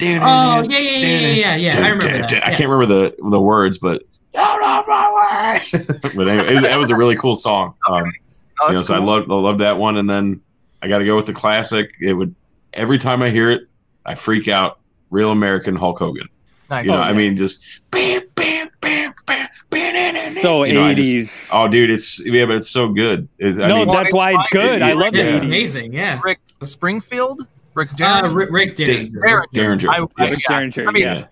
Speaker 5: Oh yeah, yeah, yeah, yeah, yeah. I remember that.
Speaker 2: I can't remember the the words, but out of my way. but anyway, it was, that was a really cool song. Um,
Speaker 3: Oh,
Speaker 2: you know, so I love I love that one, and then I got to go with the classic. It would every time I hear it, I freak out. Real American Hulk Hogan.
Speaker 3: Nice.
Speaker 2: You know, I mean, just bam, bam, bam, bam, bam,
Speaker 4: So
Speaker 2: you know, I just-
Speaker 4: 80s.
Speaker 2: oh, dude, it's yeah, but it's so good. It's, I
Speaker 4: no,
Speaker 2: mean,
Speaker 4: that's why it's good. I love the
Speaker 5: It's
Speaker 4: 80s.
Speaker 5: amazing. Yeah.
Speaker 3: Rick Springfield. Rick
Speaker 5: Uh,
Speaker 3: Derringer.
Speaker 5: Rick, Rick did.
Speaker 3: Derringer.
Speaker 2: Derringer,
Speaker 3: I, I,
Speaker 2: yes.
Speaker 3: yeah.
Speaker 4: Derringer,
Speaker 3: I mean,
Speaker 2: yeah.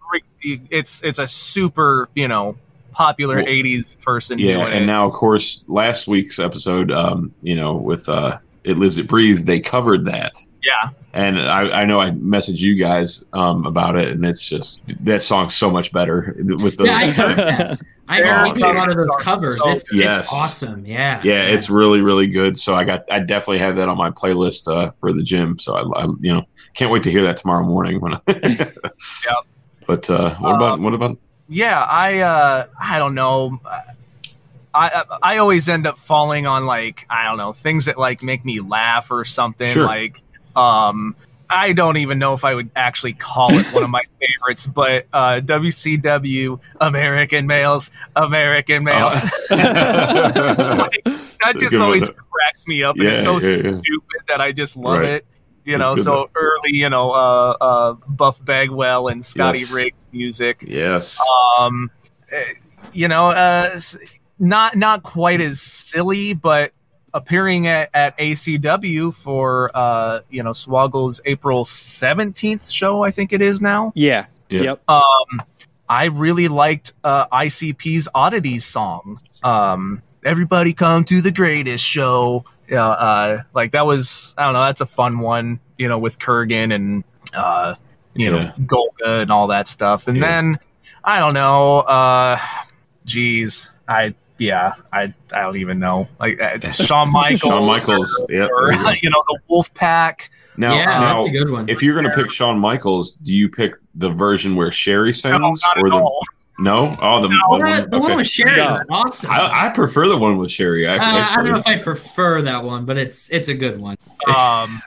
Speaker 3: it's, it's it's a super you know popular
Speaker 2: Well,
Speaker 3: '80s person
Speaker 2: yeah,
Speaker 3: doing
Speaker 2: and
Speaker 3: it.
Speaker 2: now of course last week's episode, um, you know, with uh, it lives it breathes, they covered that.
Speaker 3: yeah,
Speaker 2: And I, I know I messaged you guys um, about it, and it's just that song's so much better with those.
Speaker 5: Yeah, I heard that. I
Speaker 3: Very
Speaker 5: heard a lot of those covers.
Speaker 3: So-
Speaker 5: It's,
Speaker 2: Yes.
Speaker 5: it's awesome. Yeah.
Speaker 2: yeah, it's really really good. So I got I definitely have that on my playlist uh, for the gym. So I, I you know can't wait to hear that tomorrow morning when. I But uh, what about what about
Speaker 3: yeah. I uh, I don't know. I, I always end up falling on like I don't know things that like make me laugh or something
Speaker 2: Sure.
Speaker 3: like um I don't even know if I would actually call it one of my favorites, but uh, WCW American males, American males. that just always cracks me up, and it's so
Speaker 2: yeah, yeah.
Speaker 3: stupid that I just love
Speaker 2: Right.
Speaker 3: it. You know, so early, you know, uh, uh, Buff Bagwell and Scotty
Speaker 2: Yes.
Speaker 3: Riggs music.
Speaker 2: yes,
Speaker 3: Um, eh, you know, uh, not not quite as silly, but appearing at, at ACW for uh, you know Swoggle's April seventeenth show, I think it is now.
Speaker 4: yeah.
Speaker 2: Yeah.
Speaker 4: Yep.
Speaker 3: Um, I really liked uh, ICP's Oddities song. Um, Everybody come to the greatest show. Yeah, uh, like that was I don't know. That's a fun one, you know, with Kurgan and uh, you
Speaker 2: Yeah.
Speaker 3: know Golga and all that stuff. And
Speaker 2: Yeah.
Speaker 3: then I don't know. Uh, geez, I yeah, I I don't even know. Like uh, Shawn Michaels,
Speaker 2: Shawn Michaels. Yep.
Speaker 3: or,
Speaker 2: you
Speaker 3: know the Wolf Pack.
Speaker 2: Now,
Speaker 5: yeah,
Speaker 2: now,
Speaker 5: that's a good one.
Speaker 2: if you're going to pick Shawn Michaels, do you pick the version where
Speaker 3: Sherri
Speaker 2: sings
Speaker 3: not
Speaker 2: or the
Speaker 3: all.
Speaker 2: no? Oh, the,
Speaker 3: No.
Speaker 2: the
Speaker 5: Uh, the one
Speaker 2: okay.
Speaker 5: with Sherri,
Speaker 4: No.
Speaker 5: was awesome. Uh,
Speaker 2: I, I prefer the one with Sherri.
Speaker 5: I don't know if I prefer that one, but it's it's a good one.
Speaker 3: Um,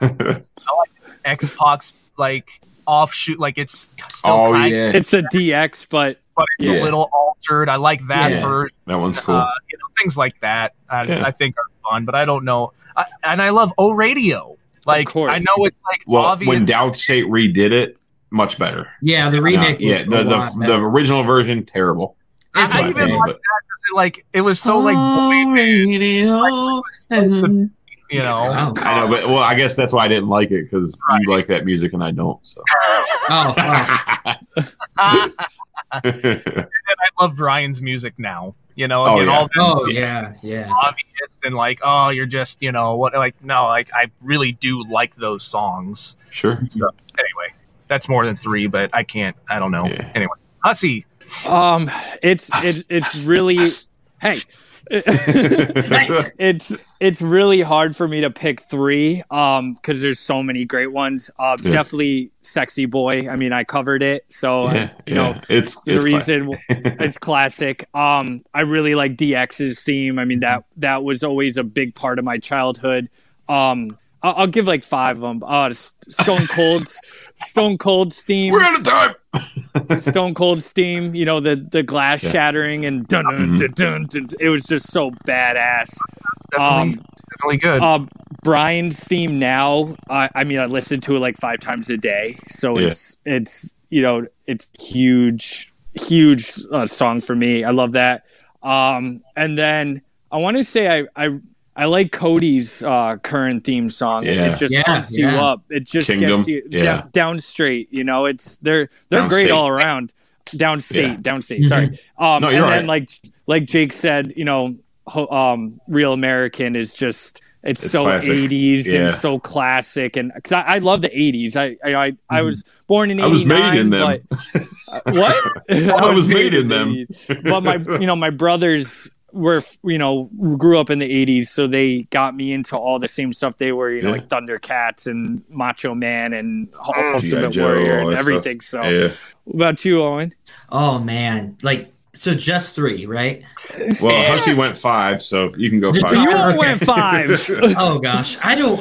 Speaker 3: X Pac's like offshoot, like it's still
Speaker 2: oh
Speaker 3: kind
Speaker 2: yeah,
Speaker 4: It's a DX, but
Speaker 3: but it's
Speaker 2: Yeah.
Speaker 3: a little altered. I like that
Speaker 5: Yeah.
Speaker 3: version.
Speaker 2: that one's cool.
Speaker 3: Uh, you know, things like that. I,
Speaker 2: Yeah.
Speaker 3: I think are fun, but I don't know. I, and I love O Radio. Like
Speaker 4: course.
Speaker 3: I know it's like
Speaker 2: well,
Speaker 3: obvious.
Speaker 2: when Downstate redid it, much better.
Speaker 5: Yeah, the remake
Speaker 2: yeah, the the, the original version terrible.
Speaker 5: It's
Speaker 3: I, I even
Speaker 2: opinion,
Speaker 3: like
Speaker 2: but-
Speaker 3: that because it, like it was so like boy band, like, it was supposed to- you know.
Speaker 2: I know, but well, I guess that's why I didn't like it because
Speaker 3: Right.
Speaker 2: you like that music and I don't. So.
Speaker 5: Oh, wow.
Speaker 3: I love Brian's music now. You know,
Speaker 2: Oh, yeah.
Speaker 3: all
Speaker 5: oh yeah, yeah.
Speaker 3: obvious and like, oh, you're just, you know, what? Like, no, like I really do like those songs.
Speaker 2: sure.
Speaker 3: So anyway, that's more than three, but I can't. I don't know.
Speaker 2: Yeah.
Speaker 3: Anyway, Hussy.
Speaker 4: um, it's it's it's really hey. it's it's really hard for me to pick three um because there's so many great ones. Uh
Speaker 2: Yeah.
Speaker 4: definitely sexy boy. I mean i covered it so
Speaker 2: yeah,
Speaker 4: you
Speaker 2: yeah.
Speaker 4: know
Speaker 2: it's
Speaker 4: the
Speaker 2: it's
Speaker 4: reason it's classic. Um i really like dx's theme. I mean that that was always a big part of my childhood. Um i'll, I'll give like five of them uh stone cold's stone cold's theme
Speaker 2: We're out of time.
Speaker 4: Stone Cold Steam, you know, the the glass
Speaker 2: Yeah.
Speaker 4: shattering and dun,
Speaker 2: Mhm.
Speaker 4: dun, dun, dun, it was just so badass.
Speaker 3: Definitely,
Speaker 4: Um,
Speaker 3: definitely good.
Speaker 4: um, Brian's theme now, I, I mean, I listen to it like five times a day, so
Speaker 2: Yeah.
Speaker 4: it's it's you know it's huge, huge uh, song for me. I love that. Um, and then I want to say I I. I like Cody's uh, current theme song.
Speaker 2: Yeah.
Speaker 4: It just
Speaker 5: Yeah,
Speaker 4: pumps you up. It just
Speaker 2: Kingdom,
Speaker 4: gets you
Speaker 2: yeah.
Speaker 4: down, down straight. You know, it's they're they're
Speaker 2: Downstate.
Speaker 4: great all around. Downstate,
Speaker 2: Yeah.
Speaker 4: downstate. Sorry. Um,
Speaker 2: No,
Speaker 4: and
Speaker 2: you're
Speaker 4: then
Speaker 2: right.
Speaker 4: like like Jake said, you know, ho- um, Real American is just it's,
Speaker 2: It's
Speaker 4: so
Speaker 2: classic.
Speaker 4: 80s
Speaker 2: Yeah.
Speaker 4: and so classic and because I, I love the 80s I I, I, I was born in
Speaker 2: Mm-hmm. I was
Speaker 4: 89
Speaker 2: made in them.
Speaker 4: but uh, what
Speaker 2: I was made in them.
Speaker 4: the 80s. but my you know my brothers were you know grew up in the 80s so they got me into all the same stuff they were you know
Speaker 2: Yeah.
Speaker 4: like thundercats and macho man and
Speaker 2: G.I.
Speaker 4: ultimate
Speaker 2: Joe,
Speaker 4: warrior
Speaker 2: all
Speaker 4: and
Speaker 2: that
Speaker 4: everything so
Speaker 2: Yeah.
Speaker 4: what about you owen
Speaker 5: Oh man, like so just three, right?
Speaker 2: Well, Hussey went five, so you can go
Speaker 5: Just
Speaker 2: five.
Speaker 5: five.
Speaker 4: you all
Speaker 5: Okay.
Speaker 4: went five
Speaker 5: oh gosh, I don't.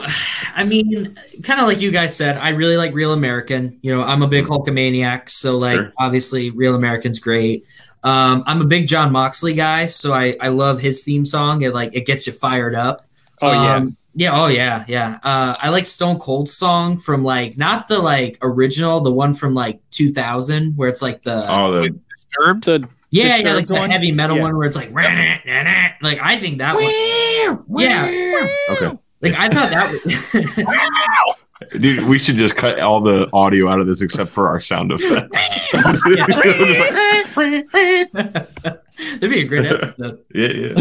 Speaker 5: I mean, kind of like you guys said, I really like Real American. You know, I'm a big mm-hmm. Hulkamaniac, so like
Speaker 2: Sure.
Speaker 5: obviously Real American's great. Um, I'm a big Jon Moxley guy, so I I love his theme song. It like it gets you fired up.
Speaker 4: oh yeah
Speaker 5: Um, yeah. Oh yeah. Yeah. Uh, I like Stone Cold song from like not the like original, the one from like 2000, where it's like the
Speaker 2: Oh, the
Speaker 3: Disturbed.
Speaker 4: the
Speaker 5: yeah, yeah,
Speaker 4: Disturbed
Speaker 5: like the heavy metal
Speaker 4: Yeah.
Speaker 5: one where it's like like I think that one. Yeah.
Speaker 2: okay.
Speaker 5: Like I thought that was
Speaker 2: Dude, we should just cut all the audio out of this except for our sound effects.
Speaker 5: That'd be a great episode.
Speaker 2: yeah, yeah.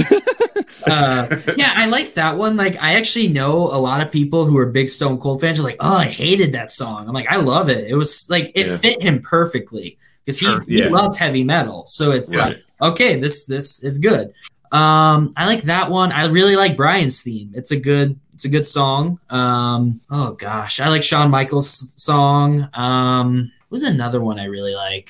Speaker 5: Uh, yeah, I like that one. Like, I actually know a lot of people who are big Stone Cold fans are like, "Oh, I hated that song." I'm like, I love it. It was like it
Speaker 2: Yeah.
Speaker 5: fit him perfectly because
Speaker 2: Sure,
Speaker 5: he
Speaker 2: yeah.
Speaker 5: loves heavy metal. So it's like, okay, this this is good. Um, I like that one. I really like Brian's theme. It's a good it's a good song. Um, oh gosh, I like Shawn Michaels' song. Um, what was another one I really like?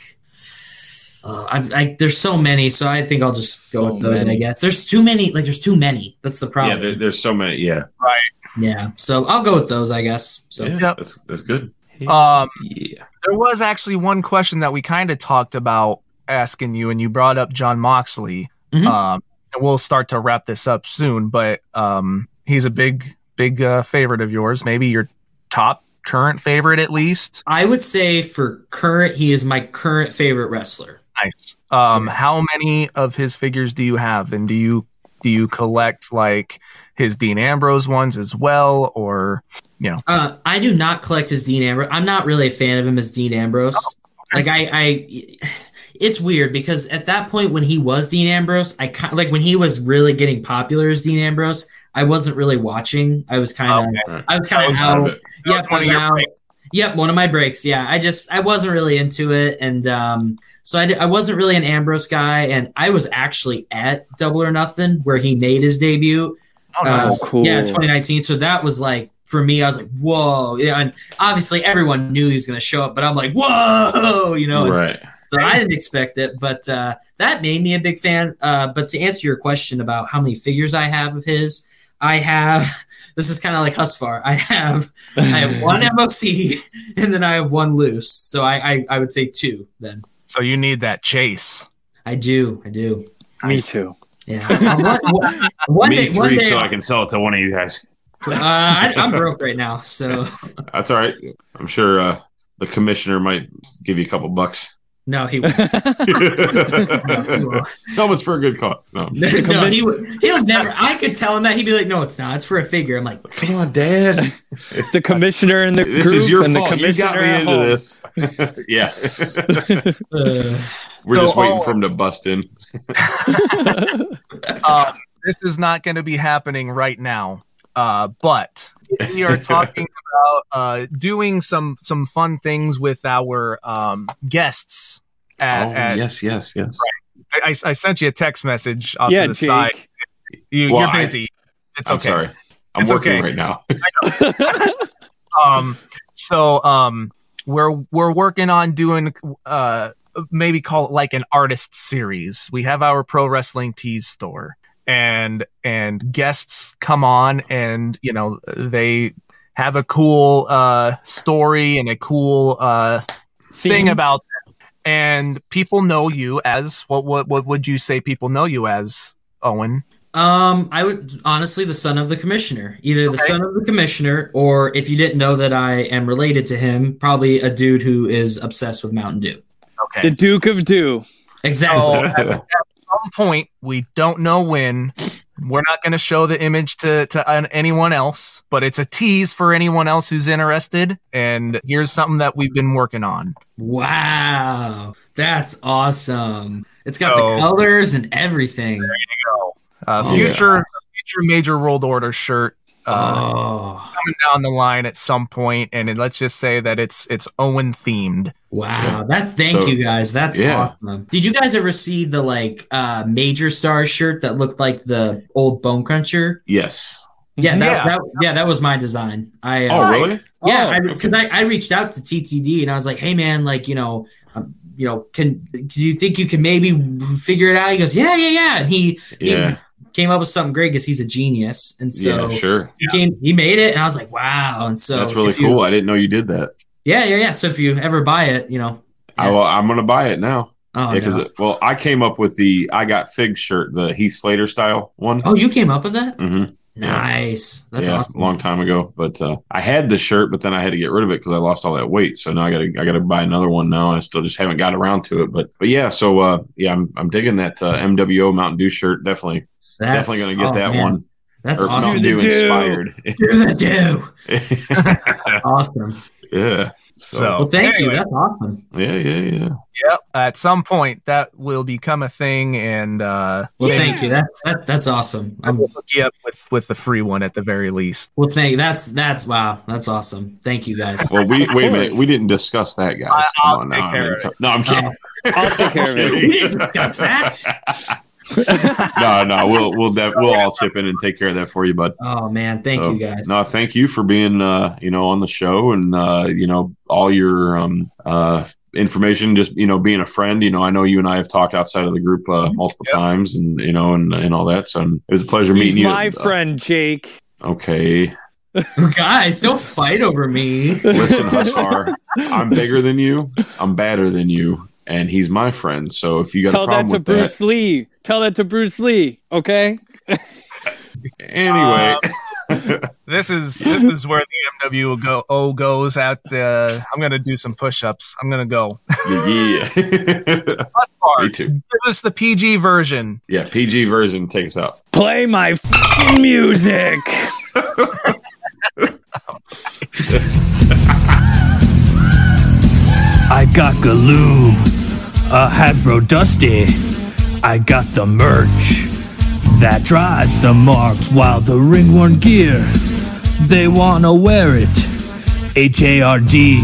Speaker 5: Uh, I, I, there's so many, so I think I'll just go
Speaker 4: So
Speaker 5: with those. I guess there's too many. Like there's too many. That's the
Speaker 2: Yeah,
Speaker 5: problem.
Speaker 2: there, there's so many. Yeah, Right.
Speaker 5: Yeah, so I'll go with those, I guess. So
Speaker 2: yeah
Speaker 3: Yep.
Speaker 2: that's, that's good.
Speaker 3: Um,
Speaker 2: Yeah.
Speaker 3: there was actually one question that we kind of talked about asking you, and you brought up Jon Moxley.
Speaker 5: Mhm.
Speaker 3: Um, and we'll start to wrap this up soon, but um, he's a big, big uh, favorite of yours. Maybe your top current favorite, at least.
Speaker 5: I would say for current, he is my current favorite wrestler.
Speaker 3: Nice. Um, how many of his figures do you have, and do you do you collect like his Dean Ambrose ones as well, or you know?
Speaker 5: Uh, I do not collect his Dean Ambrose. I'm not really a fan of him as Dean Ambrose. Like I, I, it's weird because at that point when he was Dean Ambrose, I kind like when he was really getting popular as Dean Ambrose. I wasn't really watching. I was kind of,
Speaker 3: Okay.
Speaker 5: I was kind of out.
Speaker 2: Out.
Speaker 5: Yep,
Speaker 3: was one of
Speaker 5: out. Yep, one of my breaks. Yeah, I just I wasn't really into it, and um, so I, I wasn't really an Ambrose guy, and I was actually at Double or Nothing where he made his debut.
Speaker 3: oh,
Speaker 5: Uh,
Speaker 4: cool.
Speaker 5: Yeah, 2019. So that was like for me, I was like, whoa. Yeah, and obviously everyone knew he was going to show up, but I'm like, whoa, you know.
Speaker 2: Right.
Speaker 5: So I didn't expect it, but uh, that made me a big fan. Uh, but to answer your question about how many figures I have of his, I have. This is kind of like Husvar. I have I have one MOC and then I have one loose. So I, I I would say two. Then
Speaker 3: so you need that chase.
Speaker 5: I do I do.
Speaker 4: me too
Speaker 5: Yeah. one, one- one
Speaker 2: Me
Speaker 5: day, one
Speaker 2: three,
Speaker 5: day
Speaker 2: so I can sell it to one of you guys.
Speaker 5: uh, I, I'm broke right now, so
Speaker 2: That's all right. I'm sure uh, the commissioner might give you a couple bucks.
Speaker 5: No, he won't. No, he won't.
Speaker 2: For a good cause? No.
Speaker 5: No, he would, he'll never. I could tell him that he'd be like, "No, it's not. It's for a figure." I'm like,
Speaker 2: Come on, Dad.
Speaker 4: the commissioner in the
Speaker 2: This
Speaker 4: group
Speaker 2: is your
Speaker 4: and the
Speaker 2: fault. You
Speaker 4: commissioner
Speaker 2: got me into
Speaker 4: home.
Speaker 2: this. yeah.
Speaker 5: uh,
Speaker 2: We're
Speaker 3: So,
Speaker 2: just waiting
Speaker 3: oh,
Speaker 2: for him to bust in.
Speaker 3: Uh, this is not going to be happening right now. Uh, but we are talking about uh, doing some some fun things with our um, guests. At,
Speaker 2: oh,
Speaker 3: at-
Speaker 2: yes, yes, yes.
Speaker 3: I, I sent you a text message off
Speaker 4: yeah
Speaker 3: to the
Speaker 4: Jake
Speaker 3: side. You,
Speaker 2: Well,
Speaker 3: you're
Speaker 2: I-
Speaker 3: busy. it's
Speaker 2: I'm
Speaker 3: okay.
Speaker 2: sorry. I'm
Speaker 3: It's
Speaker 2: working
Speaker 3: okay.
Speaker 2: right now.
Speaker 3: um so um we're we're working on doing uh maybe call it like an artist series we have our pro wrestling tees store and and guests come on and you know they have a cool uh story and a cool uh thing about them and people know you as what what what would you say people know you as owen
Speaker 5: um, I would honestly the son of the commissioner, either the
Speaker 3: Okay.
Speaker 5: son of the commissioner, or if you didn't know that I am related to him, probably a dude who is obsessed with Mountain Dew.
Speaker 3: okay
Speaker 4: the duke of dew
Speaker 5: Exactly.
Speaker 3: at, at some point we don't know when We're not going to show the image to to anyone else, but it's a tease for anyone else who's interested. And here's something that we've been working on.
Speaker 5: Wow, that's awesome. It's got
Speaker 3: So-
Speaker 5: the colors and everything.
Speaker 3: Uh,
Speaker 5: Oh,
Speaker 3: future future major world order shirt uh,
Speaker 5: oh,
Speaker 3: coming down the line at some point, and it, let's just say that it's it's Owen themed.
Speaker 5: wow. That's thank
Speaker 2: So-
Speaker 5: you guys. That's
Speaker 2: Yeah.
Speaker 5: awesome. Did you guys ever see the like uh major star shirt that looked like the old Bone Cruncher?
Speaker 2: Yes.
Speaker 5: Yeah, that,
Speaker 3: Yeah.
Speaker 5: That, yeah, that was my design. I uh,
Speaker 2: Oh, really?
Speaker 5: Yeah,
Speaker 4: Oh,
Speaker 5: because I, I, reached out to TTD and I was like, "Hey, man, like you know, um, you know, can do you think you can maybe figure it out?" He goes, "Yeah, yeah, yeah," and he, he
Speaker 2: Yeah.
Speaker 5: Came up with something great because he's a genius, and so
Speaker 2: yeah, sure.
Speaker 5: he came, he made it, and I was like, "Wow!" And so
Speaker 2: That's really
Speaker 5: if you-
Speaker 2: cool. I didn't know you did that.
Speaker 5: yeah, yeah, yeah. So if you ever buy it, you know,
Speaker 2: I, well, I'm going to buy it now.
Speaker 5: oh,
Speaker 2: yeah, because
Speaker 5: no.
Speaker 2: well, I came up with the I got fig shirt, the Heath Slater style one.
Speaker 5: oh, you came up with that?
Speaker 2: hmm
Speaker 5: Nice. That's
Speaker 2: yeah,
Speaker 5: awesome.
Speaker 2: a long time ago. But uh, I had the shirt, but then I had to get rid of it because I lost all that weight. So now I got to I got to buy another one now. I still just haven't got around to it. But but yeah, so uh, yeah, I'm I'm digging that uh, MWO Mountain Dew shirt. Definitely
Speaker 5: That's,
Speaker 2: definitely gonna get
Speaker 5: oh,
Speaker 2: that
Speaker 5: man,
Speaker 2: one.
Speaker 5: That's
Speaker 2: or
Speaker 5: awesome.
Speaker 2: Mountain
Speaker 4: Do
Speaker 2: Dew
Speaker 4: the Dew.
Speaker 2: inspired.
Speaker 5: Do the do. awesome.
Speaker 2: yeah. So,
Speaker 3: So
Speaker 5: Well, thank you. That's awesome.
Speaker 2: yeah, yeah, yeah.
Speaker 3: Yep. At some point, that will become a thing, and uh,
Speaker 5: Well,
Speaker 3: maybe
Speaker 5: thank you. That's that, that's awesome. I'm,
Speaker 3: we'll hook you up with with the free one at the very least.
Speaker 5: well, thank You. that's that's wow. That's awesome. Thank you guys.
Speaker 2: Well, we wait a minute. We didn't discuss that, guys.
Speaker 3: I-
Speaker 2: Come
Speaker 3: I'll
Speaker 2: on
Speaker 3: take
Speaker 2: now.
Speaker 3: care
Speaker 2: I mean,
Speaker 3: of it.
Speaker 2: No, I'm kidding.
Speaker 4: I'll take care of it.
Speaker 5: We didn't discuss that.
Speaker 2: no, no, we'll we'll def- we'll all chip in and take care of that for you, bud.
Speaker 5: Oh man, thank
Speaker 2: So,
Speaker 5: you guys.
Speaker 2: No, thank you for being uh, you know, on the show and uh, you know, all your um uh information, just you know, being a friend. You know, I know you and I have talked outside of the group uh, multiple
Speaker 3: Yep.
Speaker 2: times and you know, and and all that. So it was a pleasure
Speaker 4: He's
Speaker 2: meeting you.
Speaker 4: my friend, Jake.
Speaker 2: Okay.
Speaker 5: guys, don't fight over me.
Speaker 2: Listen, Husvar, I'm bigger than you, I'm badder than you, and he's my friend. So if you got
Speaker 4: Tell
Speaker 2: a
Speaker 4: that to
Speaker 2: with
Speaker 4: Bruce Lee. Tell that to Bruce Lee. Okay.
Speaker 2: that, anyway.
Speaker 3: Um, this is this is where the MWO go, O goes at the. I'm gonna do some push-ups. I'm gonna go.
Speaker 2: yeah, yeah. Me too.
Speaker 3: Give us the PG version.
Speaker 2: Yeah, PG version. Take us out.
Speaker 4: Play my f***ing music. I got Galoob, a Hasbro Dusty. I got the merch that drives the marks while the ringworm gear. They wanna wear it. H A R D.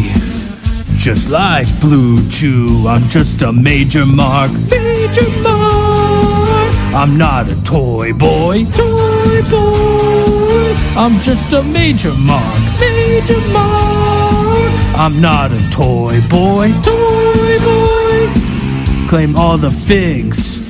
Speaker 4: Just like Blue Chew, I'm just a major mark. Major mark. I'm not a toy boy. Toy boy. I'm just a major mark. Major mark. I'm not a toy boy. Toy boy. Claim all the figs.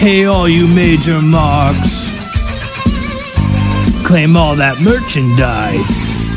Speaker 4: Hey, all you major marks. Claim all that merchandise.